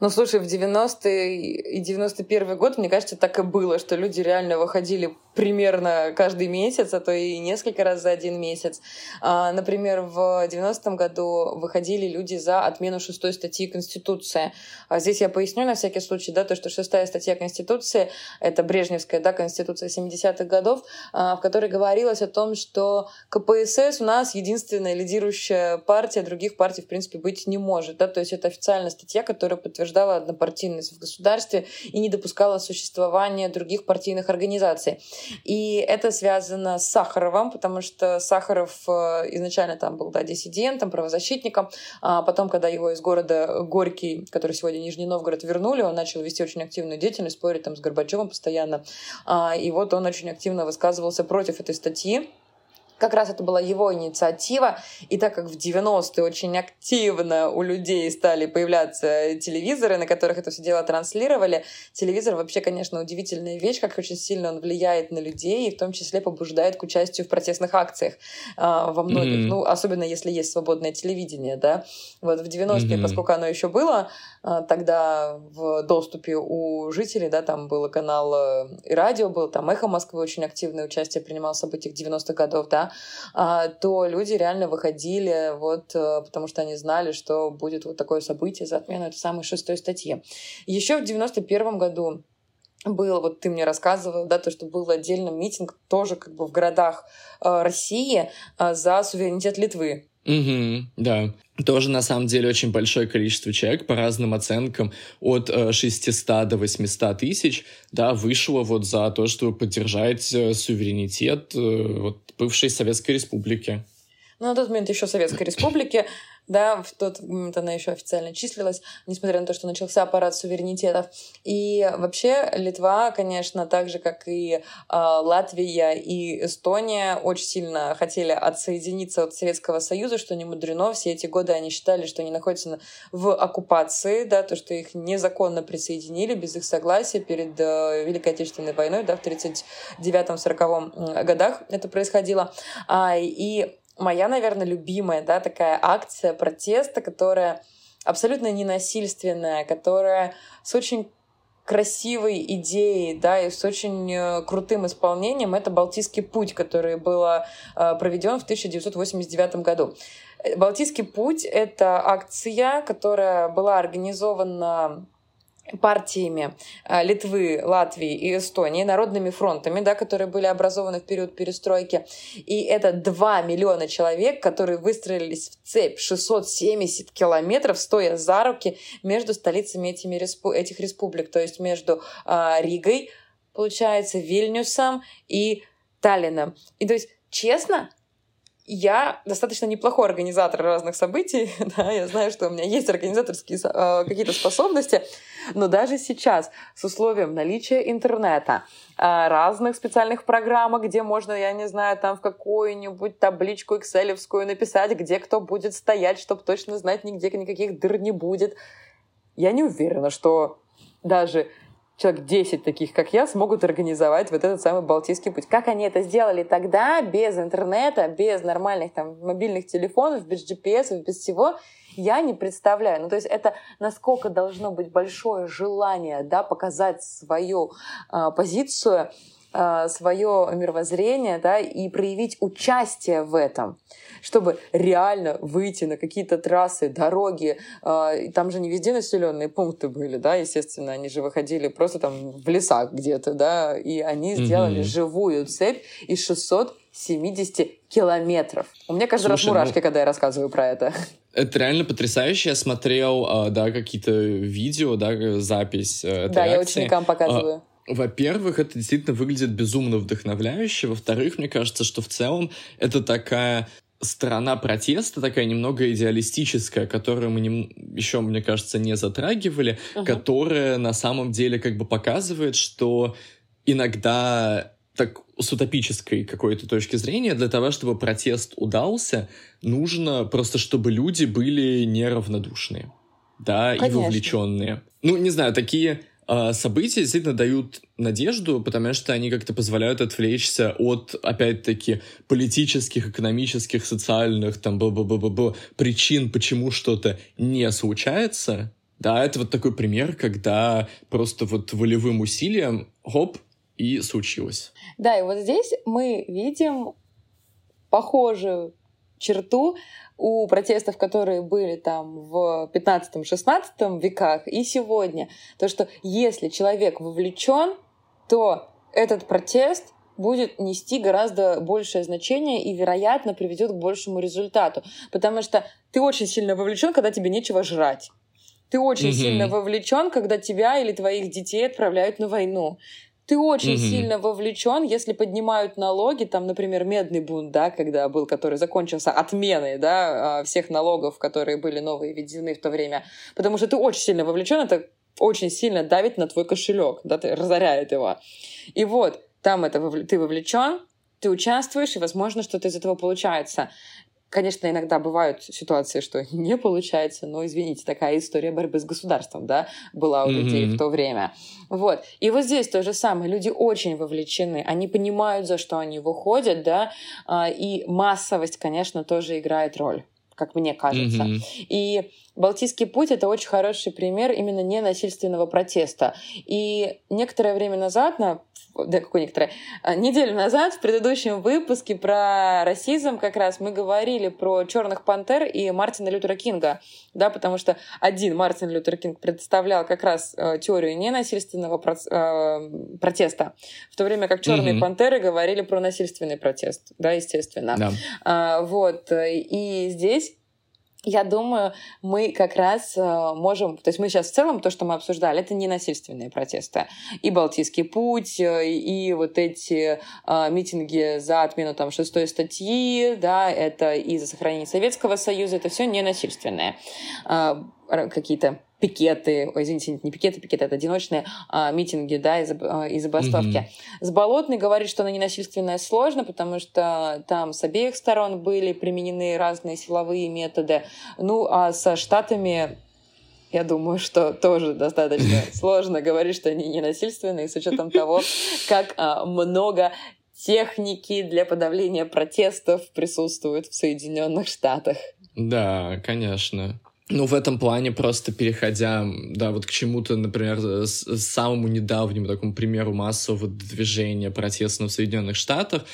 Ну, слушай, в 90-е и 91 год, мне кажется, так и было, что люди реально выходили примерно каждый месяц, а то и несколько раз за один месяц. А, например, в 90-м году выходили люди за отмену шестой статьи Конституции. А здесь я поясню на всякий случай, да, то, что шестая статья Конституции, это Брежневская, да, Конституция 70-х годов, а, в которой говорилось о том, что КПСС у нас единственная лидирующая партия, других партий, в принципе, быть не может, да, то есть это официальная статья, которая подтверждала однопартийность в государстве и не допускала существования других партийных организаций. И это связано с Сахаровым, потому что Сахаров э, изначально там был да, диссидентом, правозащитником, а потом, когда его из города Горький, который сегодня Нижний Новгород, вернули, он начал вести очень активную деятельность, спорить там с Горбачевым постоянно. А, и вот он очень активно высказывался против этой статьи. Как раз это была его инициатива, и так как в 90-е очень активно у людей стали появляться телевизоры, на которых это все дело транслировали, телевизор вообще, конечно, удивительная вещь, как очень сильно он влияет на людей, и в том числе побуждает к участию в протестных акциях э, во многих, mm-hmm. ну, особенно если есть свободное телевидение, да. Вот в 90-е, mm-hmm. поскольку оно еще было, э, тогда в доступе у жителей, да, там был канал э, и радио был, там «Эхо Москвы» очень активное участие принимал в событиях 90-х годов, да, а, то люди реально выходили вот э, потому что они знали, что будет вот такое событие за отмену этой самой шестой статьи. Еще в 91 году был, вот ты мне рассказывал, да, то, что был отдельный митинг тоже как бы в городах э, России э, за суверенитет Литвы. Угу, да. Тоже, на самом деле, очень большое количество человек, по разным оценкам, от 600 э, до 800 тысяч, да, вышло вот за то, чтобы поддержать э, суверенитет э, вот, бывшей Советской Республики. Ну, на тот момент еще Советской Республики да, в тот момент она еще официально числилась, несмотря на то, что начался аппарат суверенитетов. И вообще Литва, конечно, так же, как и э, Латвия и Эстония, очень сильно хотели отсоединиться от Советского Союза, что не мудрено. Все эти годы они считали, что они находятся в оккупации, да, то, что их незаконно присоединили без их согласия перед э, Великой Отечественной войной, да, в 39-40 годах это происходило. А, и моя, наверное, любимая, да, такая акция протеста, которая абсолютно ненасильственная, которая с очень красивой идеей, да, и с очень э, крутым исполнением, это Балтийский путь, который был э, проведен в 1989 году. Балтийский путь — это акция, которая была организована партиями а, Литвы, Латвии и Эстонии, народными фронтами, да, которые были образованы в период перестройки. И это 2 миллиона человек, которые выстроились в цепь 670 километров, стоя за руки между столицами этими, этих республик, то есть между э, Ригой, получается, Вильнюсом и Таллином. И то есть, честно, я достаточно неплохой организатор разных событий, да, я знаю, что у меня есть организаторские э, какие-то способности, но даже сейчас с условием наличия интернета, э, разных специальных программ, где можно, я не знаю, там в какую-нибудь табличку экселевскую написать, где кто будет стоять, чтобы точно знать, нигде никаких дыр не будет, я не уверена, что даже человек 10 таких, как я, смогут организовать вот этот самый Балтийский путь. Как они это сделали тогда, без интернета, без нормальных там мобильных телефонов, без GPS, без всего, я не представляю. Ну, то есть это насколько должно быть большое желание, да, показать свою э, позицию, свое мировоззрение, да, и проявить участие в этом чтобы реально выйти на какие-то трассы, дороги. Э, там же не везде населенные пункты были, да, естественно, они же выходили просто там в лесах где-то, да, и они сделали mm-hmm. живую цепь из 670 километров. У меня каждый Слушай, раз мурашки, ну... когда я рассказываю про это. Это реально потрясающе. Я смотрел, а, да, какие-то видео, да, запись э, Да, акции. я ученикам показываю. Во-первых, это действительно выглядит безумно вдохновляюще. Во-вторых, мне кажется, что в целом это такая сторона протеста такая немного идеалистическая, которую мы не, еще, мне кажется, не затрагивали, uh-huh. которая на самом деле как бы показывает, что иногда так с утопической какой-то точки зрения, для того, чтобы протест удался, нужно просто, чтобы люди были неравнодушные, да, Конечно. и вовлеченные. Ну, не знаю, такие события действительно дают надежду, потому что они как-то позволяют отвлечься от, опять-таки, политических, экономических, социальных, там, б -б -б -б -б, причин, почему что-то не случается. Да, это вот такой пример, когда просто вот волевым усилием, хоп, и случилось. Да, и вот здесь мы видим похожую черту у протестов, которые были там в 15-16 веках и сегодня, то, что если человек вовлечен, то этот протест будет нести гораздо большее значение и, вероятно, приведет к большему результату. Потому что ты очень сильно вовлечен, когда тебе нечего жрать. Ты очень mm-hmm. сильно вовлечен, когда тебя или твоих детей отправляют на войну ты очень mm-hmm. сильно вовлечен, если поднимают налоги, там, например, медный бунт, да, когда был, который закончился отменой, да, а, всех налогов, которые были новые введены в то время, потому что ты очень сильно вовлечен, это очень сильно давит на твой кошелек, да, ты разоряет его. И вот, там это ты вовлечен, ты участвуешь, и, возможно, что-то из этого получается. Конечно, иногда бывают ситуации, что не получается, но, извините, такая история борьбы с государством, да, была у mm-hmm. людей в то время. Вот. И вот здесь то же самое. Люди очень вовлечены, они понимают, за что они выходят, да, а, и массовость, конечно, тоже играет роль как мне кажется. Mm-hmm. И Балтийский путь это очень хороший пример именно ненасильственного протеста. И некоторое время назад, на да, какой некоторое, а, неделю назад в предыдущем выпуске про расизм как раз мы говорили про черных пантер и Мартина Лютера Кинга, да, потому что один Мартин Лютер Кинг представлял как раз э, теорию ненасильственного про, э, протеста, в то время как черные mm-hmm. пантеры говорили про насильственный протест, да, естественно. Да. А, вот, и здесь я думаю, мы как раз э, можем, то есть мы сейчас в целом то, что мы обсуждали, это не насильственные протесты. И Балтийский путь, э, и вот эти э, митинги за отмену там шестой статьи, да, это и за сохранение Советского Союза, это все не насильственные какие-то пикеты, ой, извините, не пикеты, пикеты, это одиночные а, митинги, да, и, а, и забастовки. Mm-hmm. С Болотной говорит, что она ненасильственная сложно, потому что там с обеих сторон были применены разные силовые методы. Ну, а со Штатами я думаю, что тоже достаточно сложно говорить, что они ненасильственные, с учетом того, как а, много техники для подавления протестов присутствует в Соединенных Штатах. Да, конечно. Ну, в этом плане просто переходя, да, вот к чему-то, например, самому недавнему такому примеру массового движения протестного в Соединенных Штатах,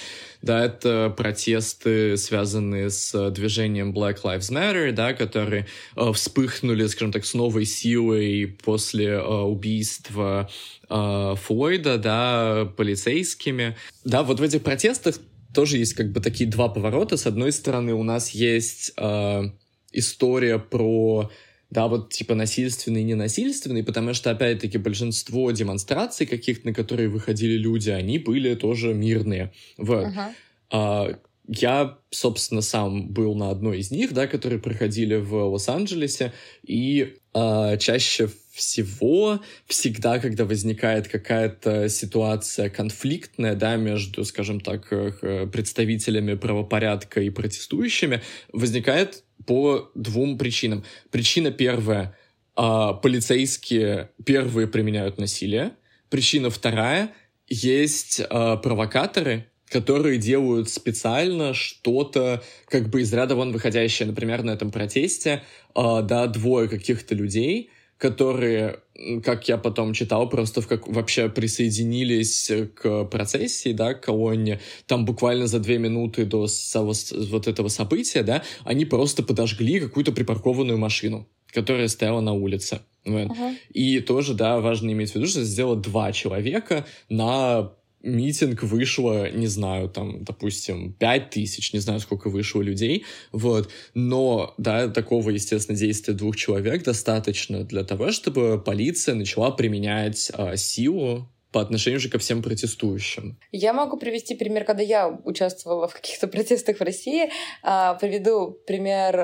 да, это протесты, связанные с движением Black Lives Matter, да, которые э, вспыхнули, скажем так, с новой силой после э, убийства э, Флойда, да, полицейскими. Да, вот в этих протестах тоже есть как бы такие два поворота. С одной стороны, у нас есть э, история про да, вот типа насильственный и ненасильственный, потому что, опять-таки, большинство демонстраций каких-то, на которые выходили люди, они были тоже мирные. Вот. Uh-huh. А, я, собственно, сам был на одной из них, да, которые проходили в Лос-Анджелесе, и а, чаще всего, всегда, когда возникает какая-то ситуация конфликтная, да, между, скажем так, э, представителями правопорядка и протестующими, возникает по двум причинам. Причина первая а, полицейские первые применяют насилие. Причина вторая есть а, провокаторы, которые делают специально что-то как бы из ряда вон выходящее. Например, на этом протесте, а, да, двое каких-то людей, которые, как я потом читал, просто в как вообще присоединились к процессии, да, к колонне, там буквально за две минуты до вот этого события, да, они просто подожгли какую-то припаркованную машину, которая стояла на улице. Вот. Uh-huh. И тоже, да, важно иметь в виду, что сделало два человека на митинг вышло, не знаю, там, допустим, пять тысяч, не знаю, сколько вышло людей, вот, но, да, такого, естественно, действия двух человек достаточно для того, чтобы полиция начала применять а, силу по отношению же ко всем протестующим. Я могу привести пример, когда я участвовала в каких-то протестах в России. А, приведу пример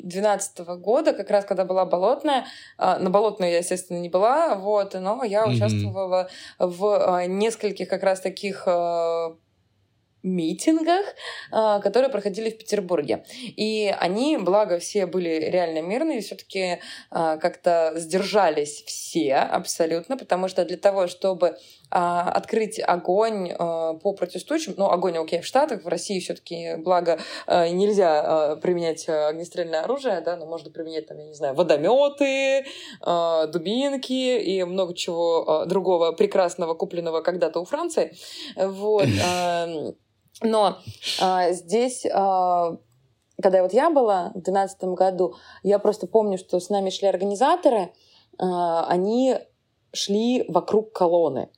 2012 а, года, как раз когда была болотная. А, на болотную я, естественно, не была, вот, но я участвовала mm-hmm. в нескольких как раз таких митингах, а, которые проходили в Петербурге. И они, благо, все были реально мирные, все-таки а, как-то сдержались все абсолютно, потому что для того, чтобы а, открыть огонь по протестующим, ну, огонь, окей, в Штатах, в России все-таки, благо, нельзя применять огнестрельное оружие, да, но можно применять, там, я не знаю, водометы, дубинки и много чего другого прекрасного, купленного когда-то у Франции. Вот. Но а, здесь, а, когда вот я была в 2012 году, я просто помню, что с нами шли организаторы, а, они шли вокруг колонны.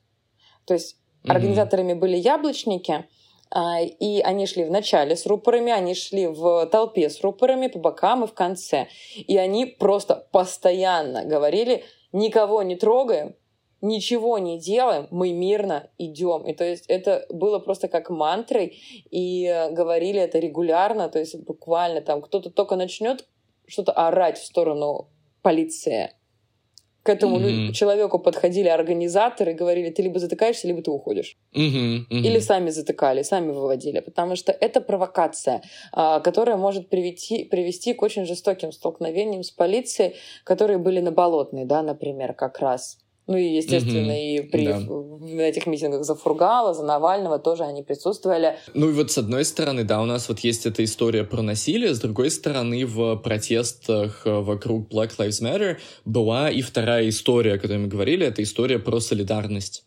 То есть mm-hmm. организаторами были яблочники, а, и они шли в начале с рупорами, они шли в толпе с рупорами по бокам и в конце. И они просто постоянно говорили, никого не трогаем, ничего не делаем, мы мирно идем. И то есть это было просто как мантрой, и говорили это регулярно, то есть буквально там кто-то только начнет что-то орать в сторону полиции. К этому mm-hmm. человеку подходили организаторы и говорили, ты либо затыкаешься, либо ты уходишь. Mm-hmm. Mm-hmm. Или сами затыкали, сами выводили. Потому что это провокация, а, которая может привести, привести к очень жестоким столкновениям с полицией, которые были на Болотной, да, например, как раз. Ну и, естественно, mm-hmm. и при да. этих митингах за Фургала, за Навального тоже они присутствовали. Ну и вот с одной стороны, да, у нас вот есть эта история про насилие, с другой стороны, в протестах э, вокруг Black Lives Matter была и вторая история, о которой мы говорили, это история про солидарность.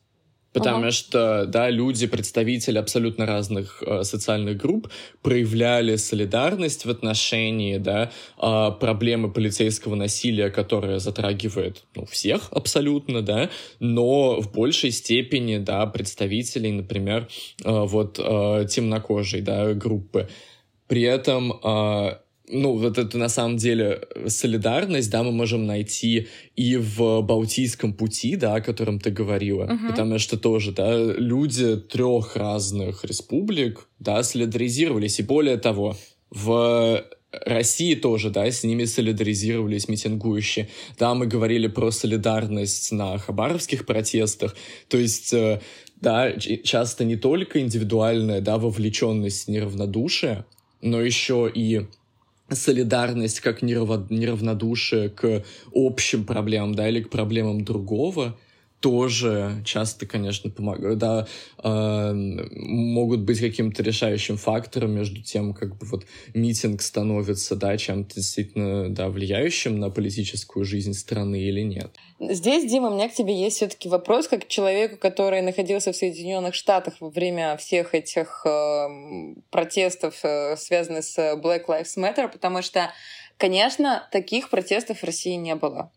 Потому ага. что, да, люди, представители абсолютно разных э, социальных групп проявляли солидарность в отношении, да, э, проблемы полицейского насилия, которое затрагивает, ну, всех абсолютно, да, но в большей степени, да, представителей, например, э, вот э, темнокожей, да, группы. При этом э, ну, вот это на самом деле солидарность, да, мы можем найти и в Балтийском пути, да, о котором ты говорила, uh-huh. потому что тоже, да, люди трех разных республик, да, солидаризировались, и более того, в России тоже, да, с ними солидаризировались митингующие. Да, мы говорили про солидарность на хабаровских протестах, то есть э, да, часто не только индивидуальная, да, вовлеченность, неравнодушие, но еще и солидарность как неравнодушие к общим проблемам, да, или к проблемам другого, тоже часто, конечно, помогают, да, э, могут быть каким-то решающим фактором между тем, как бы вот митинг становится, да, чем-то действительно, да, влияющим на политическую жизнь страны или нет. Здесь, Дима, у меня к тебе есть все-таки вопрос, как к человеку, который находился в Соединенных Штатах во время всех этих э, протестов, э, связанных с Black Lives Matter, потому что, конечно, таких протестов в России не было.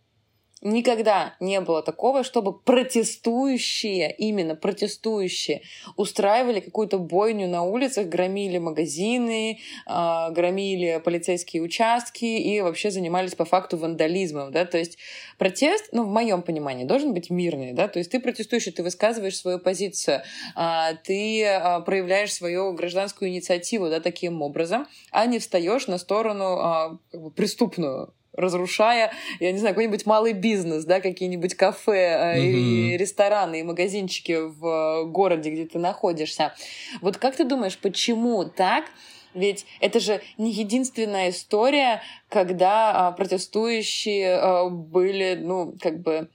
Никогда не было такого, чтобы протестующие, именно протестующие, устраивали какую-то бойню на улицах, громили магазины, э, громили полицейские участки и вообще занимались по факту вандализмом. Да? То есть протест, ну, в моем понимании, должен быть мирный. Да? То есть ты протестующий, ты высказываешь свою позицию, э, ты э, проявляешь свою гражданскую инициативу да, таким образом, а не встаешь на сторону э, преступную разрушая, я не знаю, какой-нибудь малый бизнес, да, какие-нибудь кафе mm-hmm. и рестораны, и магазинчики в городе, где ты находишься. Вот как ты думаешь, почему так? Ведь это же не единственная история, когда а, протестующие а, были, ну, как бы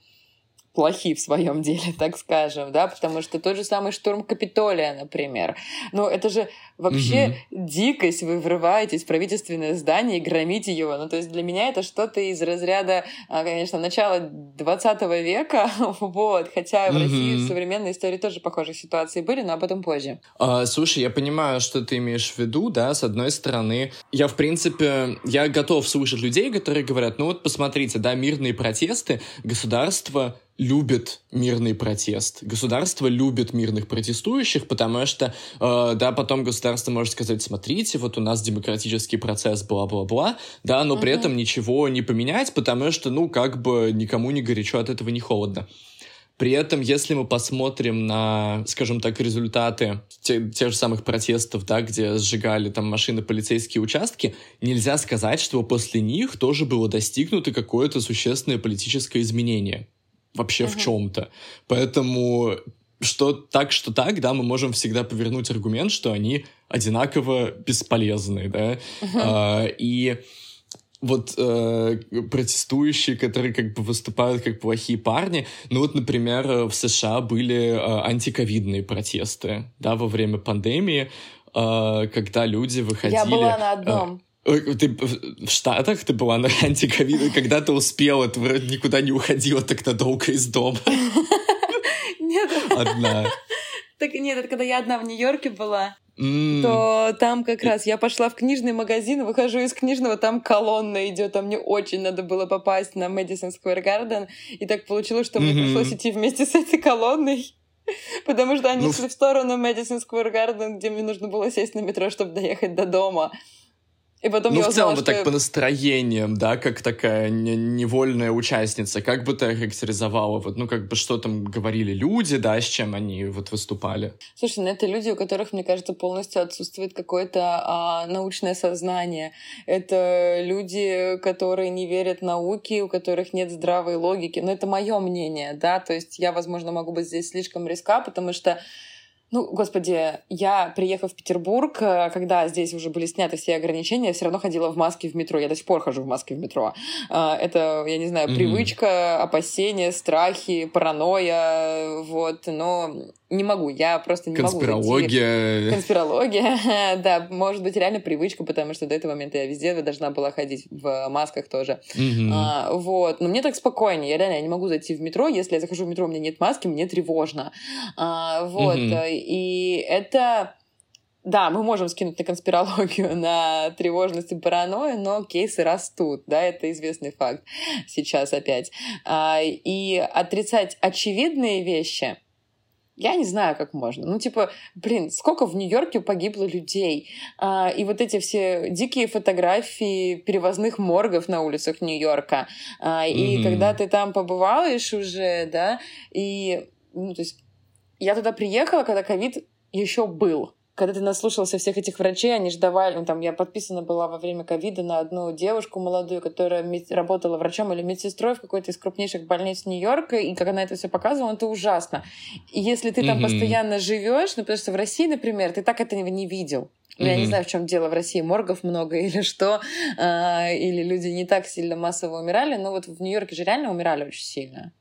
плохи в своем деле, так скажем, да, потому что тот же самый штурм Капитолия, например. Ну, это же вообще угу. дикость, вы врываетесь в правительственное здание и громите его. Ну, то есть для меня это что-то из разряда, а, конечно, начала 20 века, вот, хотя в угу. России в современной истории тоже похожие ситуации были, но об этом позже. А, слушай, я понимаю, что ты имеешь в виду, да, с одной стороны, я, в принципе, я готов слушать людей, которые говорят, ну вот посмотрите, да, мирные протесты, государство любит мирный протест. Государство любит мирных протестующих, потому что, э, да, потом государство может сказать, смотрите, вот у нас демократический процесс, бла-бла-бла, да, но uh-huh. при этом ничего не поменять, потому что, ну, как бы никому не горячо от этого, не холодно. При этом, если мы посмотрим на, скажем так, результаты те, тех же самых протестов, да, где сжигали там машины, полицейские участки, нельзя сказать, что после них тоже было достигнуто какое-то существенное политическое изменение вообще uh-huh. в чем-то. Поэтому что так, что так, да, мы можем всегда повернуть аргумент, что они одинаково бесполезны, да, uh-huh. а, и вот э, протестующие, которые как бы выступают как плохие парни. Ну вот, например, в США были э, антиковидные протесты, да, во время пандемии, э, когда люди выходили... Я была на одном. Э, ты в Штатах ты была на антиковиде, когда ты успела, ты вроде никуда не уходила так надолго из дома. Нет. Одна. Так нет, это когда я одна в Нью-Йорке была. Mm. то там как раз я пошла в книжный магазин, выхожу из книжного, там колонна идет, а мне очень надо было попасть на Мэдисон Сквер Гарден, и так получилось, что mm-hmm. мне пришлось идти вместе с этой колонной, потому что они ну, шли в сторону Мэдисон Сквер Гарден, где мне нужно было сесть на метро, чтобы доехать до дома. И потом ну, я в целом, вот так по настроениям, да, как такая невольная участница, как бы ты характеризовала, вот, ну, как бы, что там говорили люди, да, с чем они вот выступали? Слушай, ну, это люди, у которых, мне кажется, полностью отсутствует какое-то а, научное сознание. Это люди, которые не верят науке, у которых нет здравой логики. Но это мое мнение, да, то есть я, возможно, могу быть здесь слишком риска, потому что ну, господи, я, приехав в Петербург, э, когда здесь уже были сняты все ограничения, я все равно ходила в маске в метро. Я до сих пор хожу в маске в метро. Э, это, я не знаю, привычка, опасения, страхи, паранойя, вот. Но не могу, я просто не Конспирология. могу. Конспирология. Конспирология, да, может быть, реально привычка, потому что до этого момента я везде должна была ходить в масках тоже. Mm-hmm. А, вот, но мне так спокойнее, я реально я не могу зайти в метро, если я захожу в метро, у меня нет маски, мне тревожно. А, вот, mm-hmm. И это... Да, мы можем скинуть на конспирологию, на тревожность и паранойю, но кейсы растут, да, это известный факт сейчас опять. А, и отрицать очевидные вещи, я не знаю, как можно. Ну, типа, блин, сколько в Нью-Йорке погибло людей. А, и вот эти все дикие фотографии перевозных моргов на улицах Нью-Йорка. А, и mm-hmm. когда ты там побываешь уже, да, и, ну, то есть, я туда приехала, когда ковид еще был когда ты наслушался всех этих врачей, они же давали, ну, там, я подписана была во время ковида на одну девушку молодую, которая работала врачом или медсестрой в какой-то из крупнейших больниц Нью-Йорка, и как она это все показывала, это ужасно. И если ты там mm-hmm. постоянно живешь, ну, потому что в России, например, ты так этого не видел. Mm-hmm. Я не знаю, в чем дело в России, моргов много или что, а, или люди не так сильно массово умирали, но вот в Нью-Йорке же реально умирали очень сильно.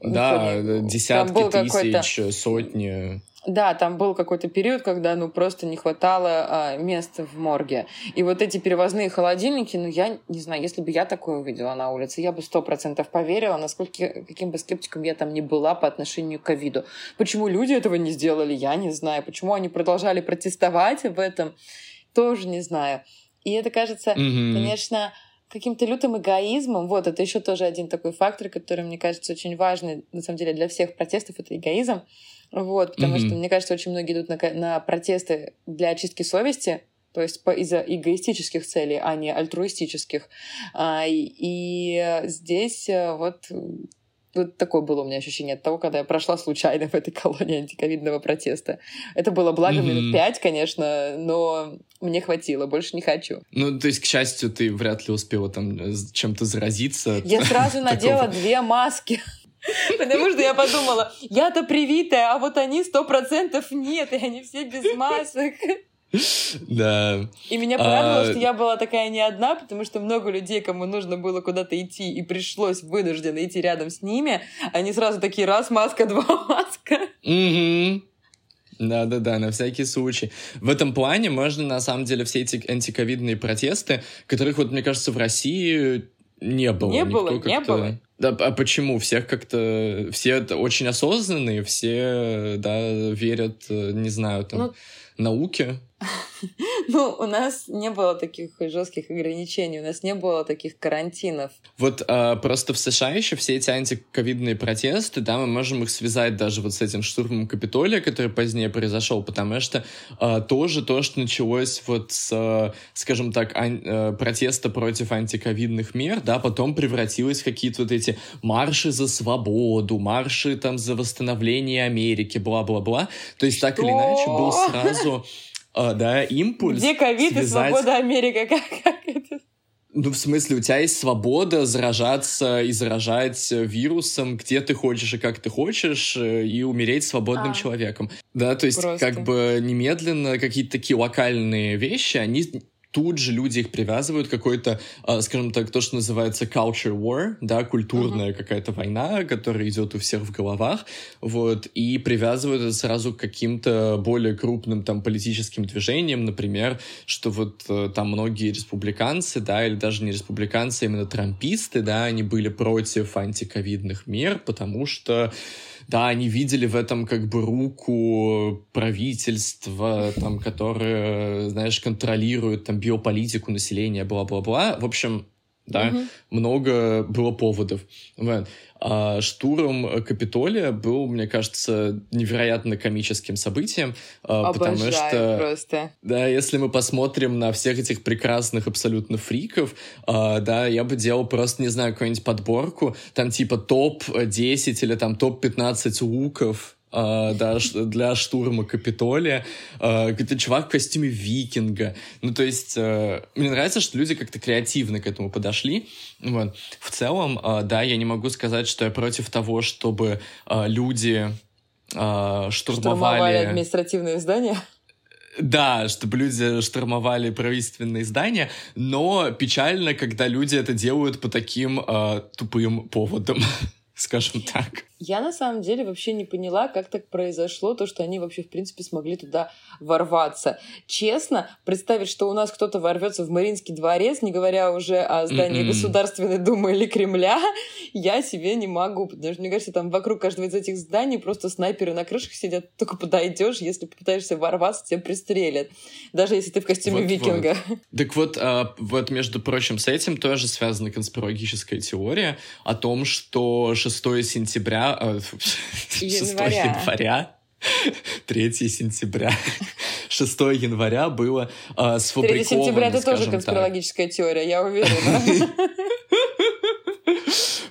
Да, десятки тысяч, сотни. Да, там был какой-то период, когда ну просто не хватало а, места в морге. И вот эти перевозные холодильники, ну я не знаю, если бы я такое увидела на улице, я бы сто процентов поверила, насколько каким бы скептиком я там не была по отношению к ковиду. Почему люди этого не сделали, я не знаю. Почему они продолжали протестовать в этом, тоже не знаю. И это кажется, mm-hmm. конечно, каким-то лютым эгоизмом. Вот, это еще тоже один такой фактор, который, мне кажется, очень важный, на самом деле, для всех протестов, это эгоизм. Вот, потому mm-hmm. что, мне кажется, очень многие идут на, на протесты для очистки совести, то есть по, из-за эгоистических целей, а не альтруистических. А, и, и здесь э, вот вот такое было у меня ощущение от того, когда я прошла случайно в этой колонии антиковидного протеста. Это было благо mm-hmm. минут пять, конечно, но мне хватило, больше не хочу. Ну, то есть, к счастью, ты вряд ли успела там э, чем-то заразиться. Я сразу надела две маски. Потому что я подумала, я-то привитая, а вот они сто процентов нет, и они все без масок. Да. И меня порадовало, а... что я была такая не одна, потому что много людей, кому нужно было куда-то идти, и пришлось вынужденно идти рядом с ними, они сразу такие, раз маска, два маска. Угу. Да-да-да, на всякий случай. В этом плане можно, на самом деле, все эти антиковидные протесты, которых, вот, мне кажется, в России не было. Не было, не было. Да, а почему? Всех как-то... Все очень осознанные, все, да, верят, э, не знаю, там, ну... науке. Ну, у нас не было таких жестких ограничений, у нас не было таких карантинов. Вот а, просто в США еще все эти антиковидные протесты, да, мы можем их связать даже вот с этим штурмом Капитолия, который позднее произошел, потому что а, тоже то, что началось вот с, скажем так, ан- а, протеста против антиковидных мер, да, потом превратилось в какие-то вот эти марши за свободу, марши там за восстановление Америки, бла-бла-бла. То есть что? так или иначе был сразу а, да, импульс. Где ковид связать... и свобода Америка? Как, как это? Ну, в смысле, у тебя есть свобода заражаться и заражать вирусом, где ты хочешь и как ты хочешь, э, и умереть свободным а. человеком. Да, то есть Просто. как бы немедленно какие-то такие локальные вещи, они тут же люди их привязывают к какой-то, э, скажем так, то, что называется culture war, да, культурная uh-huh. какая-то война, которая идет у всех в головах, вот, и привязывают это сразу к каким-то более крупным там политическим движениям, например, что вот э, там многие республиканцы, да, или даже не республиканцы, а именно трамписты, да, они были против антиковидных мер, потому что да, они видели в этом как бы руку правительства, там, которое, знаешь, контролирует там биополитику населения, бла-бла-бла. В общем, да, угу. много было поводов. Вот. А штурм Капитолия был, мне кажется, невероятно комическим событием, а, Обожаю потому что, просто. да, если мы посмотрим на всех этих прекрасных абсолютно фриков, а, да, я бы делал просто, не знаю, какую-нибудь подборку, там типа топ-10 или там топ-15 луков, Uh, да, для штурма Капитолия. Uh, это чувак в костюме викинга. Ну, то есть, uh, мне нравится, что люди как-то креативно к этому подошли. Вот. В целом, да, я не могу сказать, что я против того, чтобы люди штурмовали... Штурмовали административные здания? Да, чтобы люди штурмовали правительственные здания, но печально, когда люди это делают по таким э, тупым поводам, скажем так. Я на самом деле вообще не поняла, как так произошло, то, что они вообще, в принципе, смогли туда ворваться. Честно, представить, что у нас кто-то ворвется в Мариинский дворец, не говоря уже о здании Mm-mm. Государственной Думы или Кремля, я себе не могу. Потому что, мне кажется, там вокруг каждого из этих зданий просто снайперы на крышах сидят. Только подойдешь, если попытаешься ворваться, тебя пристрелят. Даже если ты в костюме вот, викинга. Вот. Так вот, а, вот, между прочим, с этим тоже связана конспирологическая теория о том, что 6 сентября января, 6 января, 3 сентября, 6 января было э, сфабриковано, 3 сентября это тоже конспирологическая так. теория, я уверена.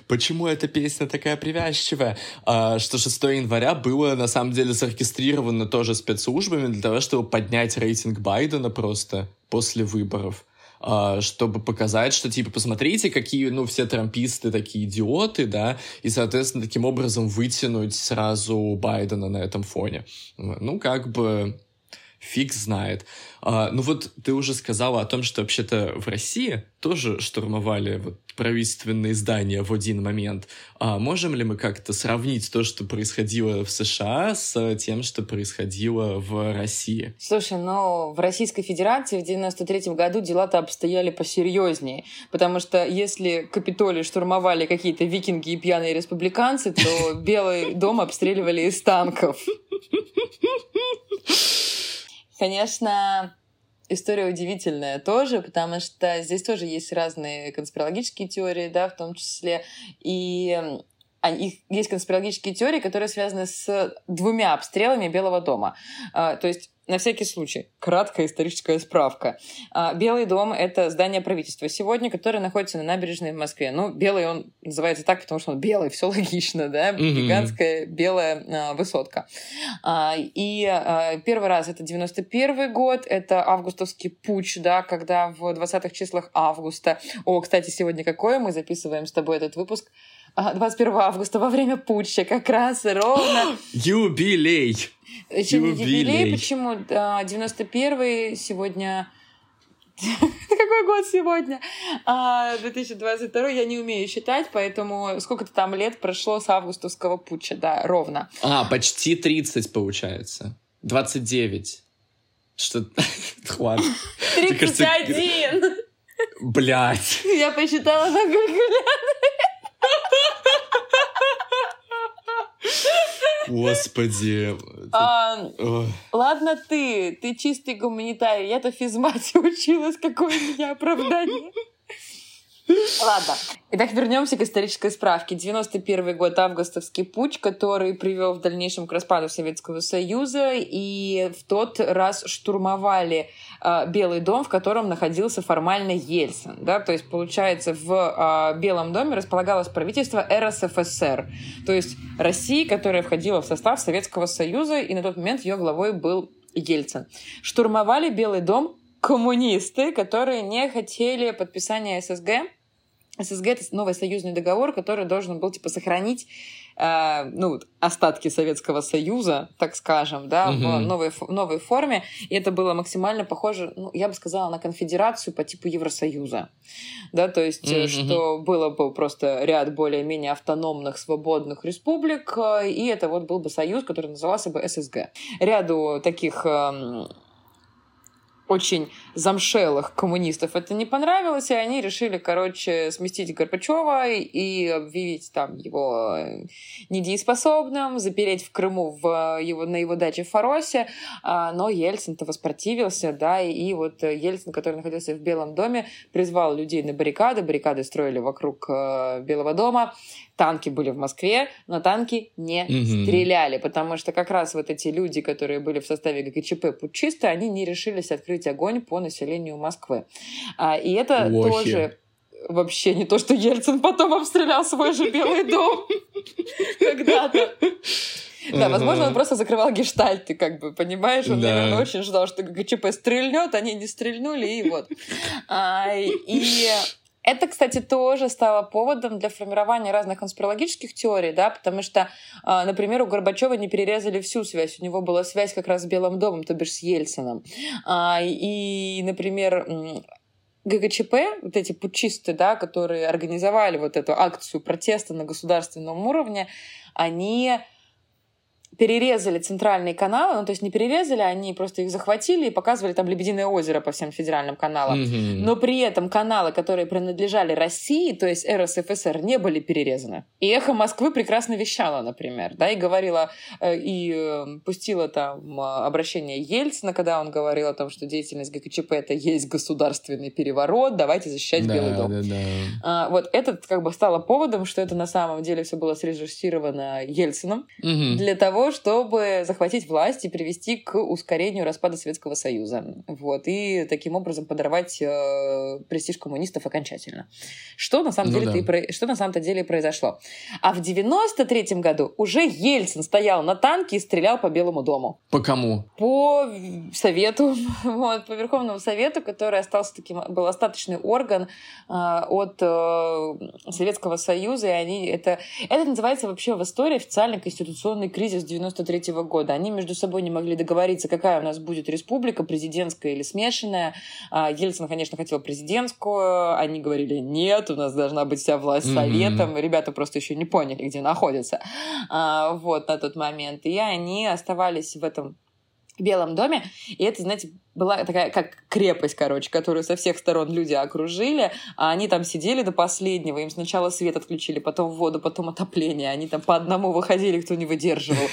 Почему эта песня такая привязчивая? А, что 6 января было, на самом деле, зарегистрировано тоже спецслужбами для того, чтобы поднять рейтинг Байдена просто после выборов. А, чтобы показать, что, типа, посмотрите, какие, ну, все трамписты такие идиоты, да, и, соответственно, таким образом вытянуть сразу Байдена на этом фоне. Ну, как бы фиг знает. А, ну вот ты уже сказала о том, что вообще-то в России тоже штурмовали вот правительственные здания в один момент. А можем ли мы как-то сравнить то, что происходило в США, с тем, что происходило в России? Слушай, ну в Российской Федерации в 93 году дела-то обстояли посерьезнее, потому что если Капитолий штурмовали какие-то викинги и пьяные республиканцы, то Белый дом обстреливали из танков. Конечно, история удивительная тоже, потому что здесь тоже есть разные конспирологические теории, да, в том числе. И их, есть конспирологические теории, которые связаны с двумя обстрелами Белого дома. А, то есть на всякий случай, краткая историческая справка. А, Белый дом — это здание правительства сегодня, которое находится на набережной в Москве. Ну, белый он называется так, потому что он белый, все логично, да? Mm-hmm. Гигантская белая а, высотка. А, и первый раз это 91 год, это августовский путь, да, когда в 20-х числах августа... О, кстати, сегодня какое? Мы записываем с тобой этот выпуск 21 августа во время путча как раз ровно... Юбилей! Юбилей, почему? 91-й сегодня... Какой год сегодня? 2022 а, я не умею считать, поэтому сколько-то там лет прошло с августовского путча, да, ровно. А, почти 30 получается. 29. Что... Хватит. 31! Блять. Я посчитала на калькуляторе. Господи. А, ладно ты, ты чистый гуманитарий. Я-то физмате училась, какое у меня оправдание. Ладно. Итак, вернемся к исторической справке. 91 год, августовский путь, который привел в дальнейшем к распаду Советского Союза, и в тот раз штурмовали э, Белый дом, в котором находился формально Ельцин. Да? То есть, получается, в э, Белом доме располагалось правительство РСФСР, то есть России, которая входила в состав Советского Союза, и на тот момент ее главой был Ельцин. Штурмовали Белый дом коммунисты, которые не хотели подписания ССГ, ССГ — это новый союзный договор, который должен был, типа, сохранить э, ну, остатки Советского Союза, так скажем, да, угу. в новой, новой форме. И это было максимально похоже, ну, я бы сказала, на конфедерацию по типу Евросоюза. Да, то есть, угу. что было бы просто ряд более-менее автономных, свободных республик, э, и это вот был бы союз, который назывался бы ССГ. Ряду таких эм, очень замшелых коммунистов. Это не понравилось, и они решили, короче, сместить Горбачева и объявить там его недееспособным, запереть в Крыму в его, на его даче в Фаросе, а, но Ельцин-то воспротивился, да, и вот Ельцин, который находился в Белом доме, призвал людей на баррикады, баррикады строили вокруг э, Белого дома, танки были в Москве, но танки не угу. стреляли, потому что как раз вот эти люди, которые были в составе ГКЧП путчисты, они не решились открыть огонь по населению Москвы. А, и это Лохи. тоже вообще не то, что Ельцин потом обстрелял свой же Белый дом когда-то. Да, возможно, он просто закрывал гештальты, как бы, понимаешь? Он, наверное, очень ждал, что ГЧП стрельнет, они не стрельнули, и вот. А, и это, кстати, тоже стало поводом для формирования разных конспирологических теорий, да, потому что, а, например, у Горбачева не перерезали всю связь, у него была связь как раз с Белым домом, то бишь с Ельцином. А, и, например, ГКЧП, вот эти путчисты, да, которые организовали вот эту акцию протеста на государственном уровне, они перерезали центральные каналы, ну, то есть не перерезали, они просто их захватили и показывали там «Лебединое озеро» по всем федеральным каналам. Mm-hmm. Но при этом каналы, которые принадлежали России, то есть РСФСР, не были перерезаны. И «Эхо Москвы» прекрасно вещало, например, да, и говорила, э, и э, пустила там обращение Ельцина, когда он говорил о том, что деятельность ГКЧП — это есть государственный переворот, давайте защищать да, Белый дом. Да, да. А, вот это как бы стало поводом, что это на самом деле все было срежиссировано Ельцином mm-hmm. для того, чтобы захватить власть и привести к ускорению распада Советского Союза. Вот, и таким образом подорвать э, престиж коммунистов окончательно. Что на самом ну деле да. и, что на самом-то деле произошло. А в 93 году уже Ельцин стоял на танке и стрелял по Белому дому. По кому? По Совету, вот, по Верховному Совету, который остался таким, был остаточный орган э, от э, Советского Союза, и они это, это называется вообще в истории официальный конституционный кризис 93 -го года. Они между собой не могли договориться, какая у нас будет республика, президентская или смешанная. А, Ельцин, конечно, хотел президентскую. Они говорили, нет, у нас должна быть вся власть советом. Mm-hmm. Ребята просто еще не поняли, где находятся. А, вот на тот момент. И они оставались в этом Белом доме. И это, знаете, была такая как крепость, короче, которую со всех сторон люди окружили, а они там сидели до последнего, им сначала свет отключили, потом воду, потом отопление, они там по одному выходили, кто не выдерживал.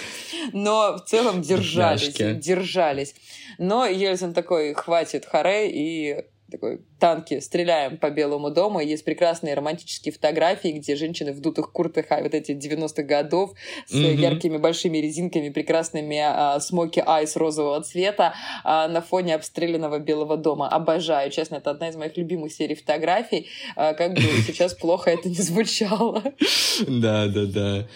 Но в целом держались, держались. Но Ельцин такой, хватит харе, и такой танки, стреляем по Белому дому. Есть прекрасные романтические фотографии, где женщины в дутых куртах, а вот эти 90-х годов с mm-hmm. яркими большими резинками, прекрасными а, смоки айс розового цвета а, на фоне обстрелянного Белого дома. Обожаю, честно, это одна из моих любимых серий фотографий. А, как бы сейчас плохо это не звучало. Да, да, да.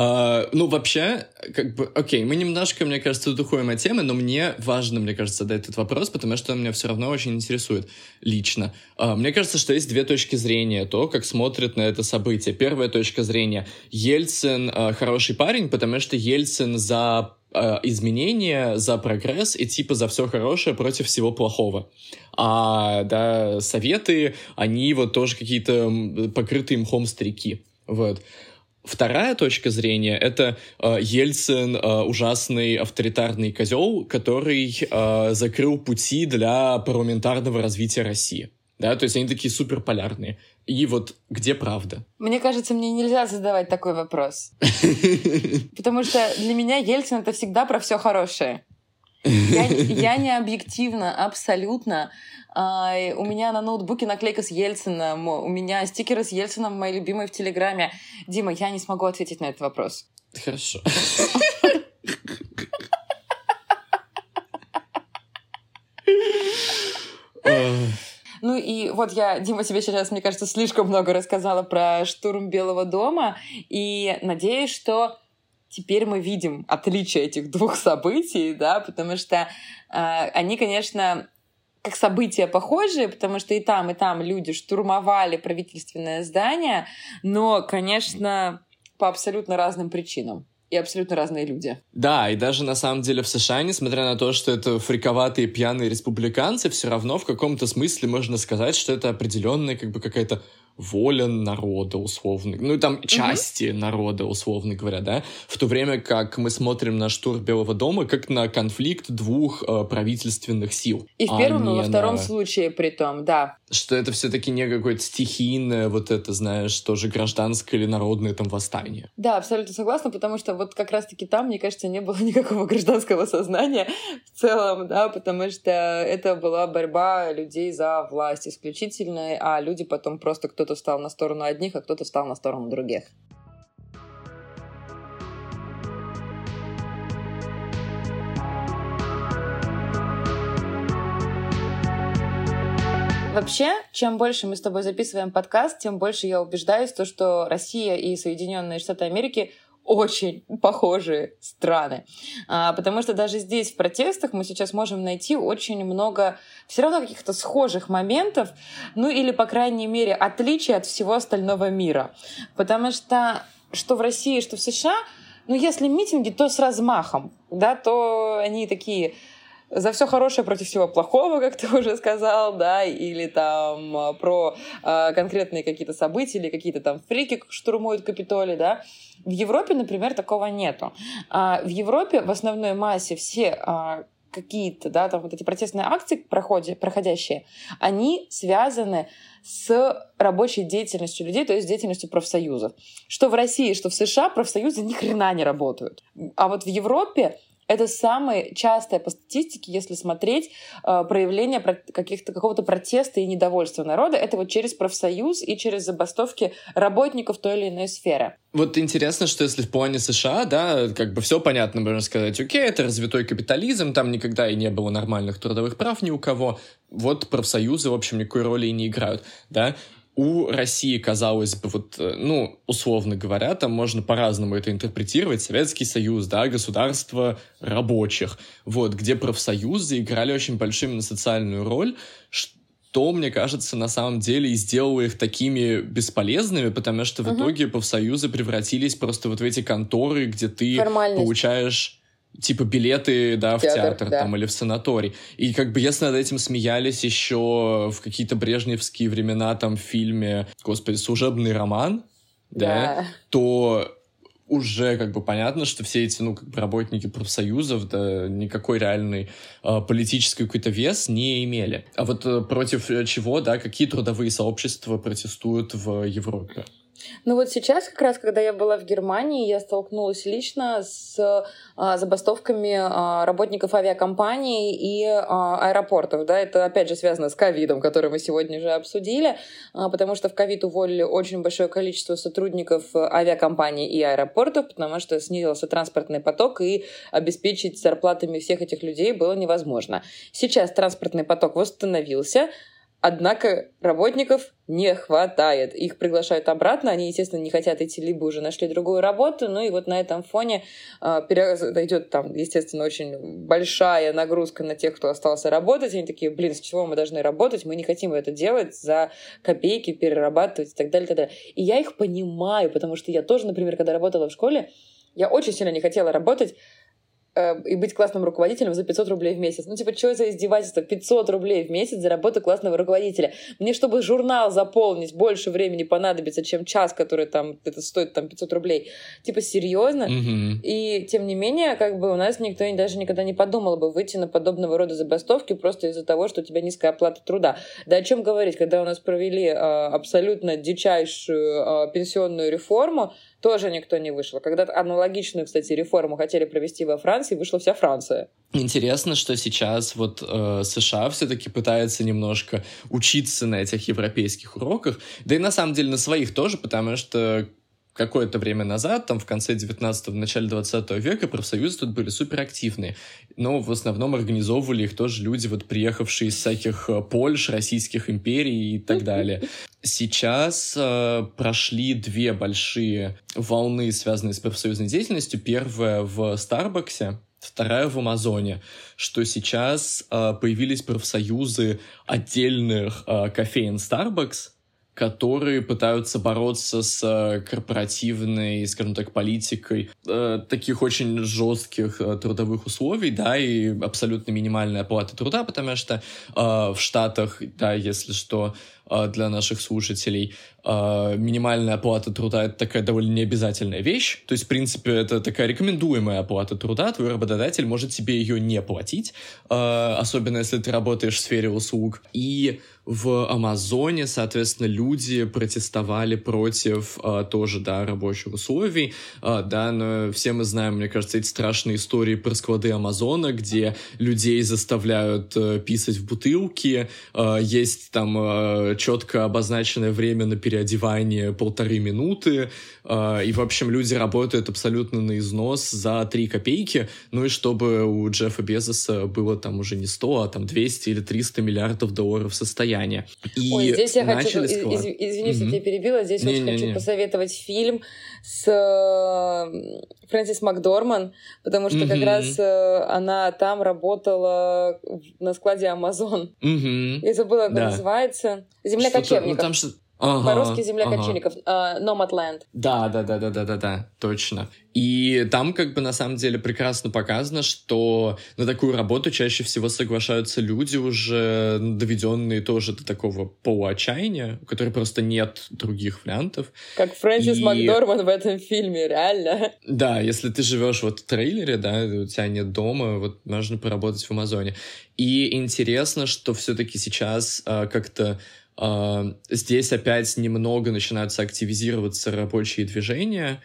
Uh, ну, вообще, как бы, окей, мы немножко, мне кажется, уходим от темы, но мне важно, мне кажется, задать этот вопрос, потому что он меня все равно очень интересует лично. Uh, мне кажется, что есть две точки зрения, то, как смотрят на это событие. Первая точка зрения. Ельцин uh, хороший парень, потому что Ельцин за изменения, за прогресс и типа за все хорошее против всего плохого. А, да, советы, они вот тоже какие-то покрытые мхом старики. Вот. Вторая точка зрения — это э, Ельцин э, ужасный авторитарный козел, который э, закрыл пути для парламентарного развития России. Да, то есть они такие суперполярные. И вот где правда? Мне кажется, мне нельзя задавать такой вопрос. Потому что для меня Ельцин — это всегда про все хорошее. Я, я не объективна абсолютно. А, у меня на ноутбуке наклейка с Ельцином, у меня стикеры с Ельцином, мои любимые в Телеграме. Дима, я не смогу ответить на этот вопрос. Хорошо. Ну и вот я, Дима, тебе сейчас, мне кажется, слишком много рассказала про штурм Белого дома, и надеюсь, что теперь мы видим отличие этих двух событий, да, потому что э, они, конечно, как события похожие, потому что и там, и там люди штурмовали правительственное здание, но, конечно, по абсолютно разным причинам и абсолютно разные люди. Да, и даже на самом деле в США, несмотря на то, что это фриковатые пьяные республиканцы, все равно в каком-то смысле можно сказать, что это определенная как бы какая-то воля народа, условно, ну, там, части mm-hmm. народа, условно говоря, да, в то время как мы смотрим на штурм Белого дома как на конфликт двух э, правительственных сил. И в а первом, и во втором на... случае при том, да. Что это все-таки не какое-то стихийное, вот это, знаешь, тоже гражданское или народное там восстание. Да, абсолютно согласна, потому что вот как раз-таки там, мне кажется, не было никакого гражданского сознания в целом, да, потому что это была борьба людей за власть исключительно, а люди потом просто кто-то кто-то стал на сторону одних, а кто-то стал на сторону других. Вообще, чем больше мы с тобой записываем подкаст, тем больше я убеждаюсь в том, что Россия и Соединенные Штаты Америки очень похожие страны. А, потому что даже здесь, в протестах, мы сейчас можем найти очень много все равно каких-то схожих моментов, ну или, по крайней мере, отличий от всего остального мира. Потому что что в России, что в США, ну, если митинги, то с размахом, да, то они такие за все хорошее против всего плохого, как ты уже сказал, да, или там а, про э, конкретные какие-то события, или какие-то там фрики штурмуют Капитолий, да. В Европе, например, такого нету. А в Европе в основной массе все а, какие-то, да, там вот эти протестные акции проходи, проходящие, они связаны с рабочей деятельностью людей, то есть деятельностью профсоюзов. Что в России, что в США профсоюзы ни хрена не работают. А вот в Европе это самое частое по статистике, если смотреть э, проявление каких-то, какого-то протеста и недовольства народа, это вот через профсоюз и через забастовки работников той или иной сферы. Вот интересно, что если в плане США, да, как бы все понятно, можно сказать, окей, это развитой капитализм, там никогда и не было нормальных трудовых прав ни у кого, вот профсоюзы, в общем, никакой роли и не играют, да, у России, казалось бы, вот, э, ну, условно говоря, там можно по-разному это интерпретировать. Советский Союз, да, государство рабочих, вот, где профсоюзы играли очень большую именно социальную роль, то, мне кажется, на самом деле и сделало их такими бесполезными, потому что в угу. итоге профсоюзы превратились просто вот в эти конторы, где ты получаешь типа билеты, да, в театр, театр да. там или в санаторий. И как бы если над этим смеялись еще в какие-то брежневские времена там в фильме, господи, «Служебный роман», да, да то уже как бы понятно, что все эти, ну, как бы работники профсоюзов, да, никакой реальный э, политический какой-то вес не имели. А вот э, против чего, да, какие трудовые сообщества протестуют в Европе? Ну вот сейчас, как раз, когда я была в Германии, я столкнулась лично с а, забастовками а, работников авиакомпаний и а, аэропортов. Да, это, опять же, связано с ковидом, который мы сегодня уже обсудили, а, потому что в ковид уволили очень большое количество сотрудников авиакомпаний и аэропортов, потому что снизился транспортный поток, и обеспечить зарплатами всех этих людей было невозможно. Сейчас транспортный поток восстановился, Однако работников не хватает. Их приглашают обратно, они, естественно, не хотят идти, либо уже нашли другую работу, ну и вот на этом фоне э, идет там, естественно, очень большая нагрузка на тех, кто остался работать. Они такие, блин, с чего мы должны работать? Мы не хотим это делать за копейки, перерабатывать и так далее, и так далее. И я их понимаю, потому что я тоже, например, когда работала в школе, я очень сильно не хотела работать Э, и быть классным руководителем за 500 рублей в месяц. Ну, типа, что за издевательство? 500 рублей в месяц за работу классного руководителя. Мне, чтобы журнал заполнить, больше времени понадобится, чем час, который там, это стоит там 500 рублей. Типа, серьезно? Mm-hmm. И, тем не менее, как бы у нас никто даже никогда не подумал бы выйти на подобного рода забастовки просто из-за того, что у тебя низкая оплата труда. Да о чем говорить, когда у нас провели э, абсолютно дичайшую э, пенсионную реформу, тоже никто не вышел. Когда аналогичную, кстати, реформу хотели провести во Франции, вышла вся Франция. Интересно, что сейчас вот э, США все-таки пытается немножко учиться на этих европейских уроках, да и на самом деле на своих тоже, потому что какое-то время назад, там в конце 19-го, в начале 20 века профсоюзы тут были суперактивные. Но в основном организовывали их тоже люди, вот приехавшие из всяких э, Польш, российских империй и так далее. Сейчас э, прошли две большие волны, связанные с профсоюзной деятельностью. Первая в Старбаксе, вторая в Амазоне, что сейчас э, появились профсоюзы отдельных э, кофеин Starbucks, которые пытаются бороться с э, корпоративной, скажем так, политикой э, таких очень жестких э, трудовых условий, да, и абсолютно минимальная оплата труда, потому что э, в Штатах, да, если что, э, для наших слушателей, э, минимальная оплата труда — это такая довольно необязательная вещь. То есть, в принципе, это такая рекомендуемая оплата труда. Твой работодатель может тебе ее не платить, э, особенно если ты работаешь в сфере услуг. И в Амазоне, соответственно, люди протестовали против э, тоже, да, рабочих условий, э, да, но все мы знаем, мне кажется, эти страшные истории про склады Амазона, где людей заставляют э, писать в бутылки, э, есть там э, четко обозначенное время на переодевание полторы минуты, э, и, в общем, люди работают абсолютно на износ за три копейки, ну и чтобы у Джеффа Безоса было там уже не 100, а там 200 или 300 миллиардов долларов состояния состояния. И Ой, здесь я хочу, из, из, извини, что тебя перебила, здесь не, очень не, хочу не. посоветовать фильм с э, Фрэнсис Макдорман, потому что mm-hmm. как раз э, она там работала на складе Амазон. Mm-hmm. Я забыла, как да. называется. «Земля Что-то, кочевников». Ну, там что Ага, По-русски «Земля ага. кочевников», uh, Nomadland. Да, да, да, да, да, да, да, точно. И там как бы на самом деле прекрасно показано, что на такую работу чаще всего соглашаются люди уже доведенные тоже до такого полуотчаяния, у которых просто нет других вариантов. Как Фрэнсис и... Макдорман в этом фильме, реально. Да, если ты живешь вот в трейлере, да, у тебя нет дома, вот можно поработать в Амазоне. И интересно, что все-таки сейчас а, как-то здесь опять немного начинаются активизироваться рабочие движения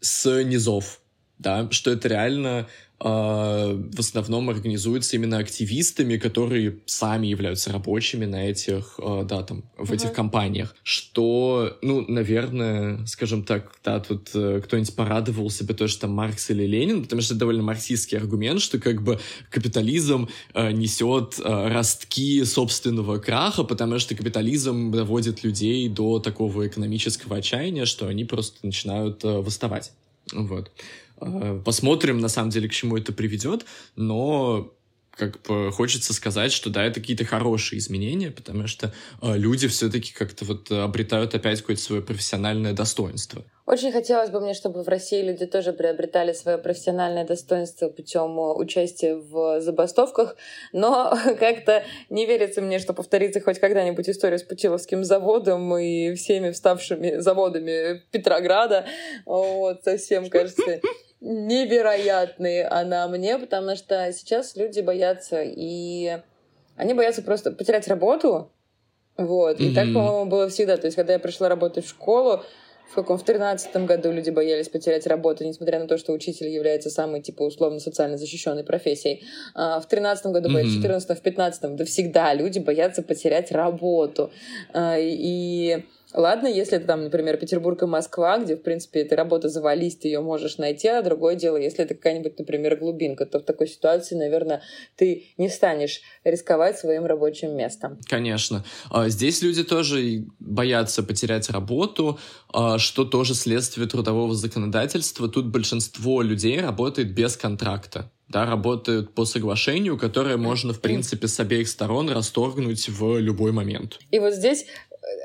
с низов, да, что это реально а, в основном организуются именно активистами, которые сами являются рабочими на этих, а, да, там, в uh-huh. этих компаниях. Что, ну, наверное, скажем так, да, тут э, кто-нибудь порадовался бы то, что там Маркс или Ленин, потому что это довольно марксистский аргумент, что как бы капитализм э, несет э, ростки собственного краха, потому что капитализм доводит людей до такого экономического отчаяния, что они просто начинают восставать. Вот. Посмотрим, на самом деле, к чему это приведет, но как бы хочется сказать, что да, это какие-то хорошие изменения, потому что э, люди все-таки как-то вот обретают опять какое-то свое профессиональное достоинство. Очень хотелось бы мне, чтобы в России люди тоже приобретали свое профессиональное достоинство путем э, участия в забастовках, но как-то не верится мне, что повторится хоть когда-нибудь история с Путиловским заводом и всеми вставшими заводами Петрограда. Вот, совсем, кажется, невероятной она мне, потому что сейчас люди боятся, и они боятся просто потерять работу, вот. И так, по-моему, было всегда. То есть, когда я пришла работать в школу, в каком в тринадцатом году люди боялись потерять работу, несмотря на то, что учитель является самой, типа, условно-социально защищенной профессией. А в тринадцатом году, mm-hmm. в четырнадцатом, в пятнадцатом, да всегда люди боятся потерять работу. А, и Ладно, если это там, например, Петербург и Москва, где, в принципе, эта работа завались, ты ее можешь найти, а другое дело, если это какая-нибудь, например, глубинка, то в такой ситуации, наверное, ты не станешь рисковать своим рабочим местом. Конечно. А здесь люди тоже боятся потерять работу, а, что тоже следствие трудового законодательства. Тут большинство людей работает без контракта да, работают по соглашению, которое можно, в принципе, с обеих сторон расторгнуть в любой момент. И вот здесь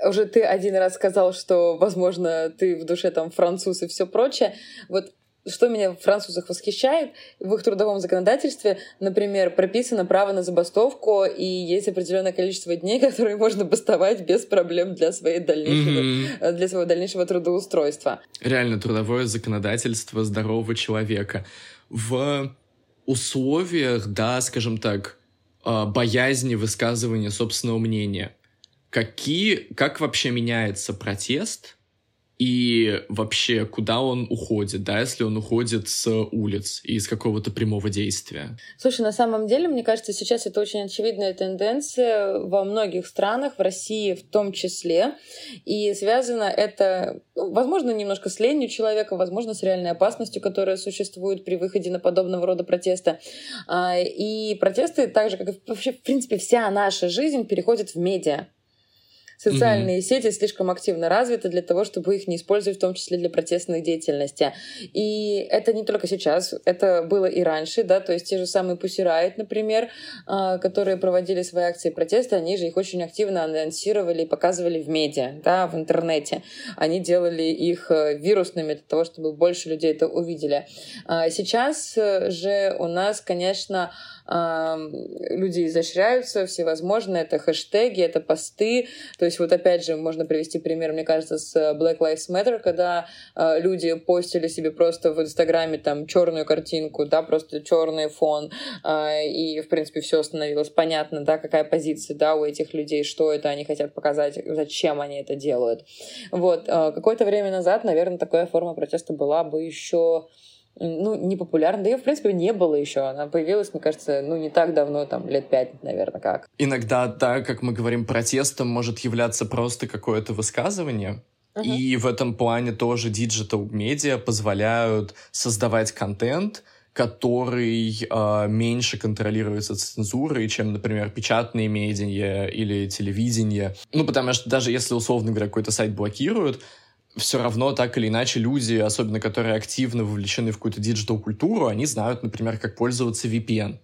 уже ты один раз сказал, что, возможно, ты в душе там француз и все прочее. Вот что меня в французах восхищает, в их трудовом законодательстве, например, прописано право на забастовку, и есть определенное количество дней, которые можно бастовать без проблем для, своей дальнейшего, mm-hmm. для своего дальнейшего трудоустройства. Реально, трудовое законодательство здорового человека. В условиях, да, скажем так, а, боязни высказывания собственного мнения какие, как вообще меняется протест и вообще куда он уходит, да, если он уходит с улиц и из какого-то прямого действия? Слушай, на самом деле, мне кажется, сейчас это очень очевидная тенденция во многих странах, в России в том числе, и связано это, возможно, немножко с ленью человека, возможно, с реальной опасностью, которая существует при выходе на подобного рода протеста. И протесты, так же, как и вообще, в принципе, вся наша жизнь переходит в медиа. Социальные mm-hmm. сети слишком активно развиты для того, чтобы их не использовать, в том числе для протестной деятельности. И это не только сейчас, это было и раньше, да, то есть те же самые Pussy Riot, например, а, которые проводили свои акции протеста, они же их очень активно анонсировали и показывали в медиа, да, в интернете. Они делали их э, вирусными для того, чтобы больше людей это увидели. А сейчас э, же у нас, конечно, люди изощряются всевозможные, это хэштеги, это посты, то есть вот опять же можно привести пример, мне кажется, с Black Lives Matter, когда э, люди постили себе просто в Инстаграме там черную картинку, да, просто черный фон, э, и в принципе все становилось понятно, да, какая позиция, да, у этих людей, что это они хотят показать, зачем они это делают. Вот, э, какое-то время назад, наверное, такая форма протеста была бы еще ну, не популярна. Да ее, в принципе, не было еще. Она появилась, мне кажется, ну, не так давно, там, лет пять, наверное, как. Иногда, да, как мы говорим, протестом может являться просто какое-то высказывание. Uh-huh. И в этом плане тоже digital-медиа позволяют создавать контент, который э, меньше контролируется цензурой, чем, например, печатные медиа или телевидение. Ну, потому что даже если, условно говоря, какой-то сайт блокируют, все равно так или иначе люди, особенно которые активно вовлечены в какую-то digital-культуру, они знают, например, как пользоваться VPN.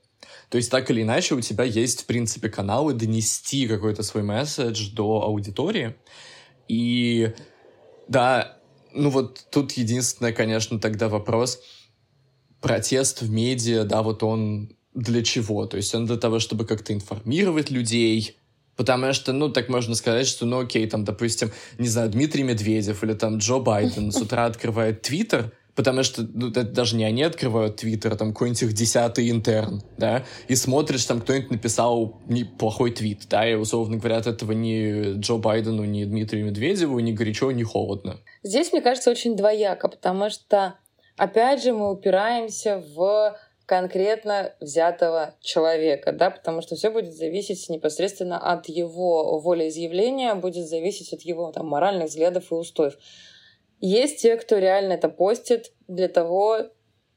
То есть так или иначе у тебя есть, в принципе, каналы донести какой-то свой месседж до аудитории. И да, ну вот тут единственное, конечно, тогда вопрос, протест в медиа, да, вот он для чего? То есть он для того, чтобы как-то информировать людей, Потому что, ну, так можно сказать, что, ну, окей, там, допустим, не знаю, Дмитрий Медведев или там Джо Байден с утра открывает Твиттер, потому что ну, это даже не они открывают Твиттер, а там какой-нибудь их десятый интерн, да, и смотришь, там кто-нибудь написал неплохой твит, да, и, условно говоря, от этого ни Джо Байдену, ни Дмитрию Медведеву ни горячо, ни холодно. Здесь, мне кажется, очень двояко, потому что, опять же, мы упираемся в конкретно взятого человека, да, потому что все будет зависеть непосредственно от его волеизъявления, будет зависеть от его там, моральных взглядов и устоев. Есть те, кто реально это постит для того,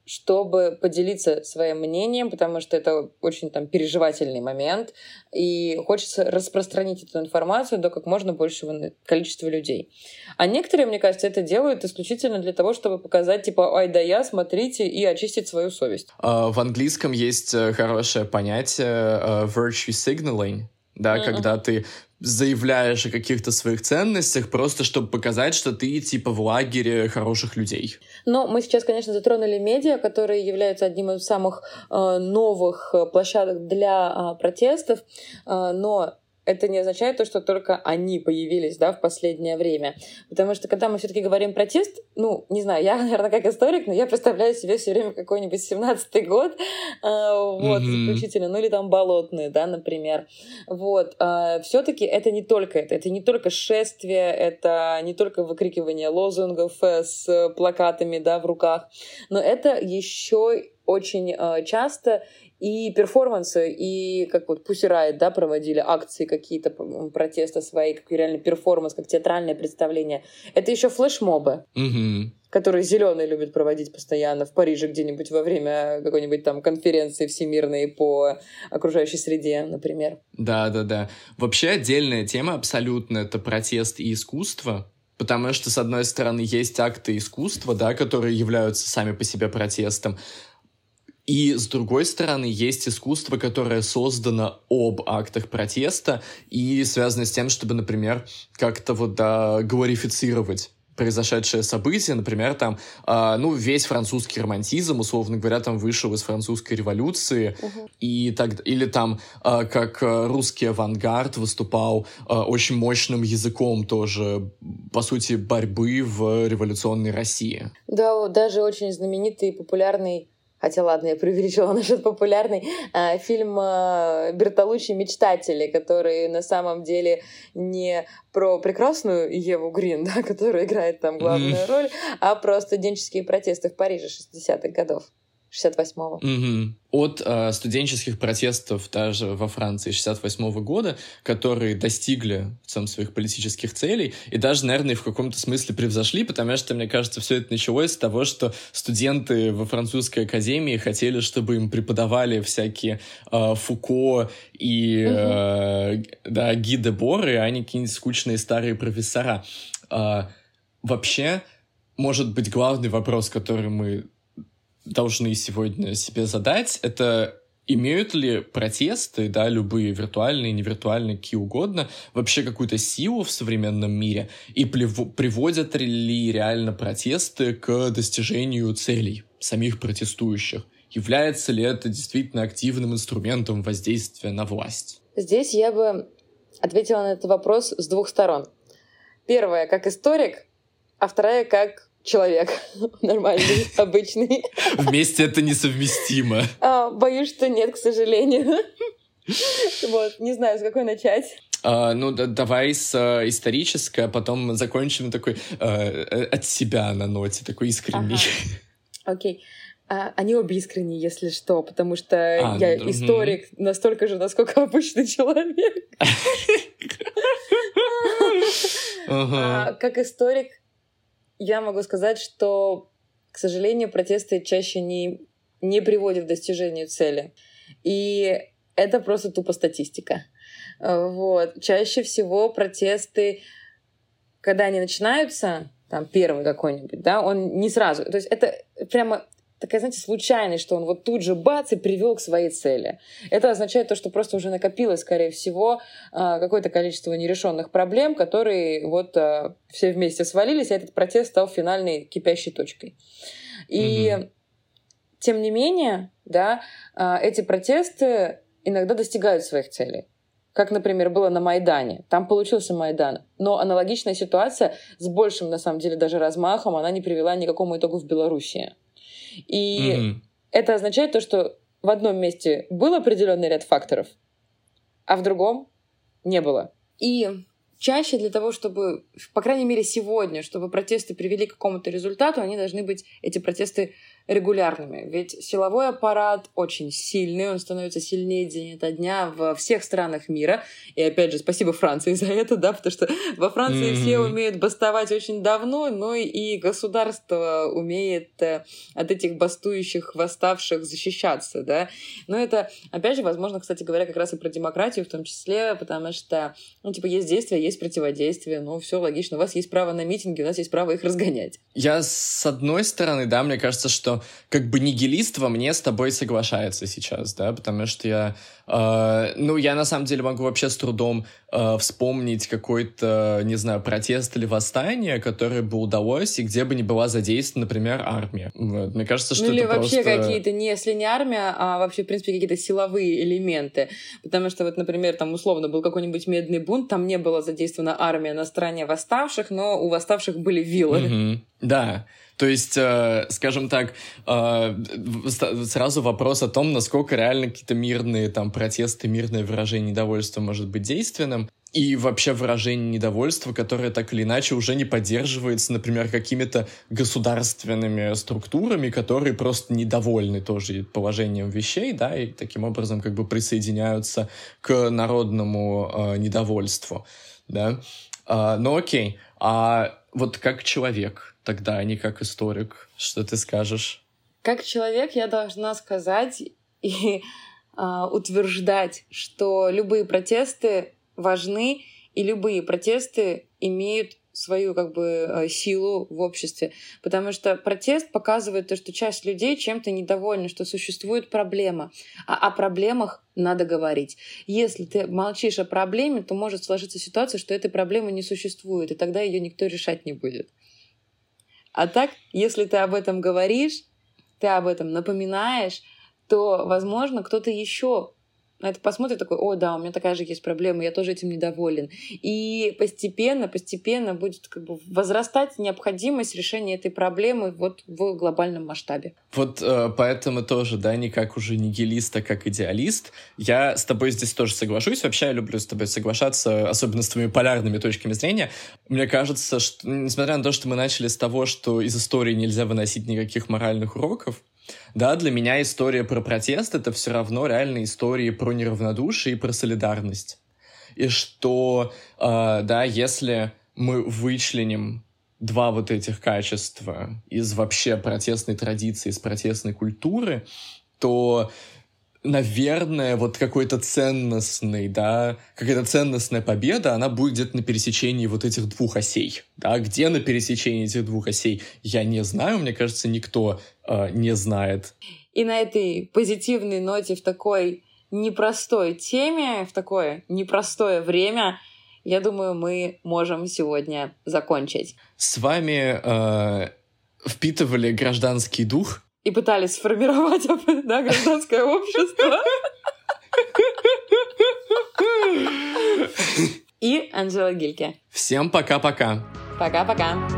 чтобы поделиться своим мнением, потому что это очень там переживательный момент, и хочется распространить эту информацию до как можно большего количества людей. А некоторые, мне кажется, это делают исключительно для того, чтобы показать, типа, ай да я, смотрите, и очистить свою совесть. Uh, в английском есть э, хорошее понятие uh, virtue signaling, да, mm-hmm. когда ты заявляешь о каких-то своих ценностях, просто чтобы показать, что ты типа в лагере хороших людей. Но мы сейчас, конечно, затронули медиа, которые являются одним из самых э, новых э, площадок для э, протестов, э, но это не означает то, что только они появились, да, в последнее время. Потому что, когда мы все-таки говорим протест, ну, не знаю, я, наверное, как историк, но я представляю себе все время какой-нибудь 17-й год, э, вот, mm-hmm. заключительно, ну, или там болотные, да, например. Вот, э, все-таки это не только это, это не только шествие, это не только выкрикивание лозунгов э, с плакатами, да, в руках, но это еще очень э, часто и перформансы, и как вот Pussy Riot, да, проводили акции какие-то, протеста свои, как реально перформанс, как театральное представление. Это еще флешмобы. Mm-hmm которые зеленые любят проводить постоянно в Париже где-нибудь во время какой-нибудь там конференции всемирной по окружающей среде, например. Да, да, да. Вообще отдельная тема абсолютно это протест и искусство. Потому что, с одной стороны, есть акты искусства, да, которые являются сами по себе протестом, и с другой стороны, есть искусство, которое создано об актах протеста и связано с тем, чтобы, например, как-то вот да, глорифицировать произошедшее событие, например, там, э, ну, весь французский романтизм, условно говоря, там вышел из французской революции, uh-huh. и так, или там, э, как русский авангард выступал э, очень мощным языком тоже, по сути, борьбы в революционной России. Да, даже очень знаменитый популярный Хотя, ладно, я преувеличила насчет популярный а, фильм а, Бертолуччи «Мечтатели», который на самом деле не про прекрасную Еву Грин, да, которая играет там главную mm. роль, а про студенческие протесты в Париже 60-х годов. 68-го. Угу. От э, студенческих протестов даже во Франции 68-го года, которые достигли в целом своих политических целей и даже, наверное, в каком-то смысле превзошли, потому что, мне кажется, все это началось с того, что студенты во французской академии хотели, чтобы им преподавали всякие э, Фуко и э, да, Ги де Боры, а не какие-нибудь скучные старые профессора. Э, вообще, может быть, главный вопрос, который мы должны сегодня себе задать, это имеют ли протесты, да, любые виртуальные, невиртуальные, какие угодно, вообще какую-то силу в современном мире, и приводят ли реально протесты к достижению целей самих протестующих? Является ли это действительно активным инструментом воздействия на власть? Здесь я бы ответила на этот вопрос с двух сторон. Первое, как историк, а вторая, как человек нормальный, обычный. Вместе это несовместимо. А, боюсь, что нет, к сожалению. Вот, не знаю, с какой начать. Uh, ну, да, давай с uh, исторической, а потом закончим такой uh, от себя на ноте, такой искренний. Окей. Ага. Okay. они обе искренние, если что, потому что а, я ну, историк настолько же, насколько обычный человек. Как историк, я могу сказать, что, к сожалению, протесты чаще не, не приводят к достижению цели. И это просто тупо статистика. Вот. Чаще всего протесты, когда они начинаются, там первый какой-нибудь, да, он не сразу. То есть это прямо такая, знаете, случайность, что он вот тут же бац и привел к своей цели. Это означает то, что просто уже накопилось, скорее всего, а, какое-то количество нерешенных проблем, которые вот а, все вместе свалились, и этот протест стал финальной кипящей точкой. И угу. тем не менее, да, а, эти протесты иногда достигают своих целей как, например, было на Майдане. Там получился Майдан. Но аналогичная ситуация с большим, на самом деле, даже размахом, она не привела ни к какому итогу в Белоруссии. И mm-hmm. это означает то, что в одном месте был определенный ряд факторов, а в другом не было. И чаще для того, чтобы, по крайней мере, сегодня, чтобы протесты привели к какому-то результату, они должны быть, эти протесты, регулярными. Ведь силовой аппарат очень сильный, он становится сильнее день ото дня во всех странах мира. И опять же, спасибо Франции за это, да, потому что во Франции mm-hmm. все умеют бастовать очень давно, но и государство умеет э, от этих бастующих, восставших защищаться, да. Но это, опять же, возможно, кстати говоря, как раз и про демократию в том числе, потому что, ну, типа, есть действия, есть противодействие, ну, все логично, у вас есть право на митинги, у нас есть право их разгонять. Я, с одной стороны, да, мне кажется, что как бы нигилист во мне с тобой соглашается сейчас, да, потому что я, э, ну, я на самом деле могу вообще с трудом э, вспомнить какой-то, не знаю, протест или восстание, которое бы удалось, и где бы не была задействована, например, армия. Вот. Мне кажется, что ну, это или вообще просто... какие-то, не если не армия, а вообще, в принципе, какие-то силовые элементы. Потому что вот, например, там условно был какой-нибудь медный бунт, там не была задействована армия на стороне восставших, но у восставших были вилы. Mm-hmm. Да. То есть, э, скажем так, э, сразу вопрос о том, насколько реально какие-то мирные там протесты, мирное выражение недовольства может быть действенным. И вообще выражение недовольства, которое так или иначе уже не поддерживается, например, какими-то государственными структурами, которые просто недовольны тоже положением вещей, да, и таким образом как бы присоединяются к народному э, недовольству, да. Э, ну окей, а вот как человек, тогда, а не как историк. Что ты скажешь? Как человек я должна сказать и а, утверждать, что любые протесты важны, и любые протесты имеют свою как бы э, силу в обществе. Потому что протест показывает то, что часть людей чем-то недовольны, что существует проблема. А о проблемах надо говорить. Если ты молчишь о проблеме, то может сложиться ситуация, что этой проблемы не существует, и тогда ее никто решать не будет. А так, если ты об этом говоришь, ты об этом напоминаешь, то, возможно, кто-то еще на это посмотрит такой, о, да, у меня такая же есть проблема, я тоже этим недоволен. И постепенно, постепенно будет как бы возрастать необходимость решения этой проблемы вот в глобальном масштабе. Вот э, поэтому тоже, да, не как уже нигилист, а как идеалист. Я с тобой здесь тоже соглашусь. Вообще я люблю с тобой соглашаться, особенно с твоими полярными точками зрения. Мне кажется, что, несмотря на то, что мы начали с того, что из истории нельзя выносить никаких моральных уроков, да, для меня история про протест — это все равно реально истории про неравнодушие и про солидарность. И что, э, да, если мы вычленим два вот этих качества из вообще протестной традиции, из протестной культуры, то наверное, вот какой-то ценностный, да, какая-то ценностная победа, она будет где-то на пересечении вот этих двух осей, да, где на пересечении этих двух осей, я не знаю, мне кажется, никто э, не знает. И на этой позитивной ноте в такой непростой теме, в такое непростое время, я думаю, мы можем сегодня закончить. С вами э, впитывали гражданский дух и пытались сформировать да, гражданское общество. И Анжела Гильке. Всем пока-пока. Пока-пока.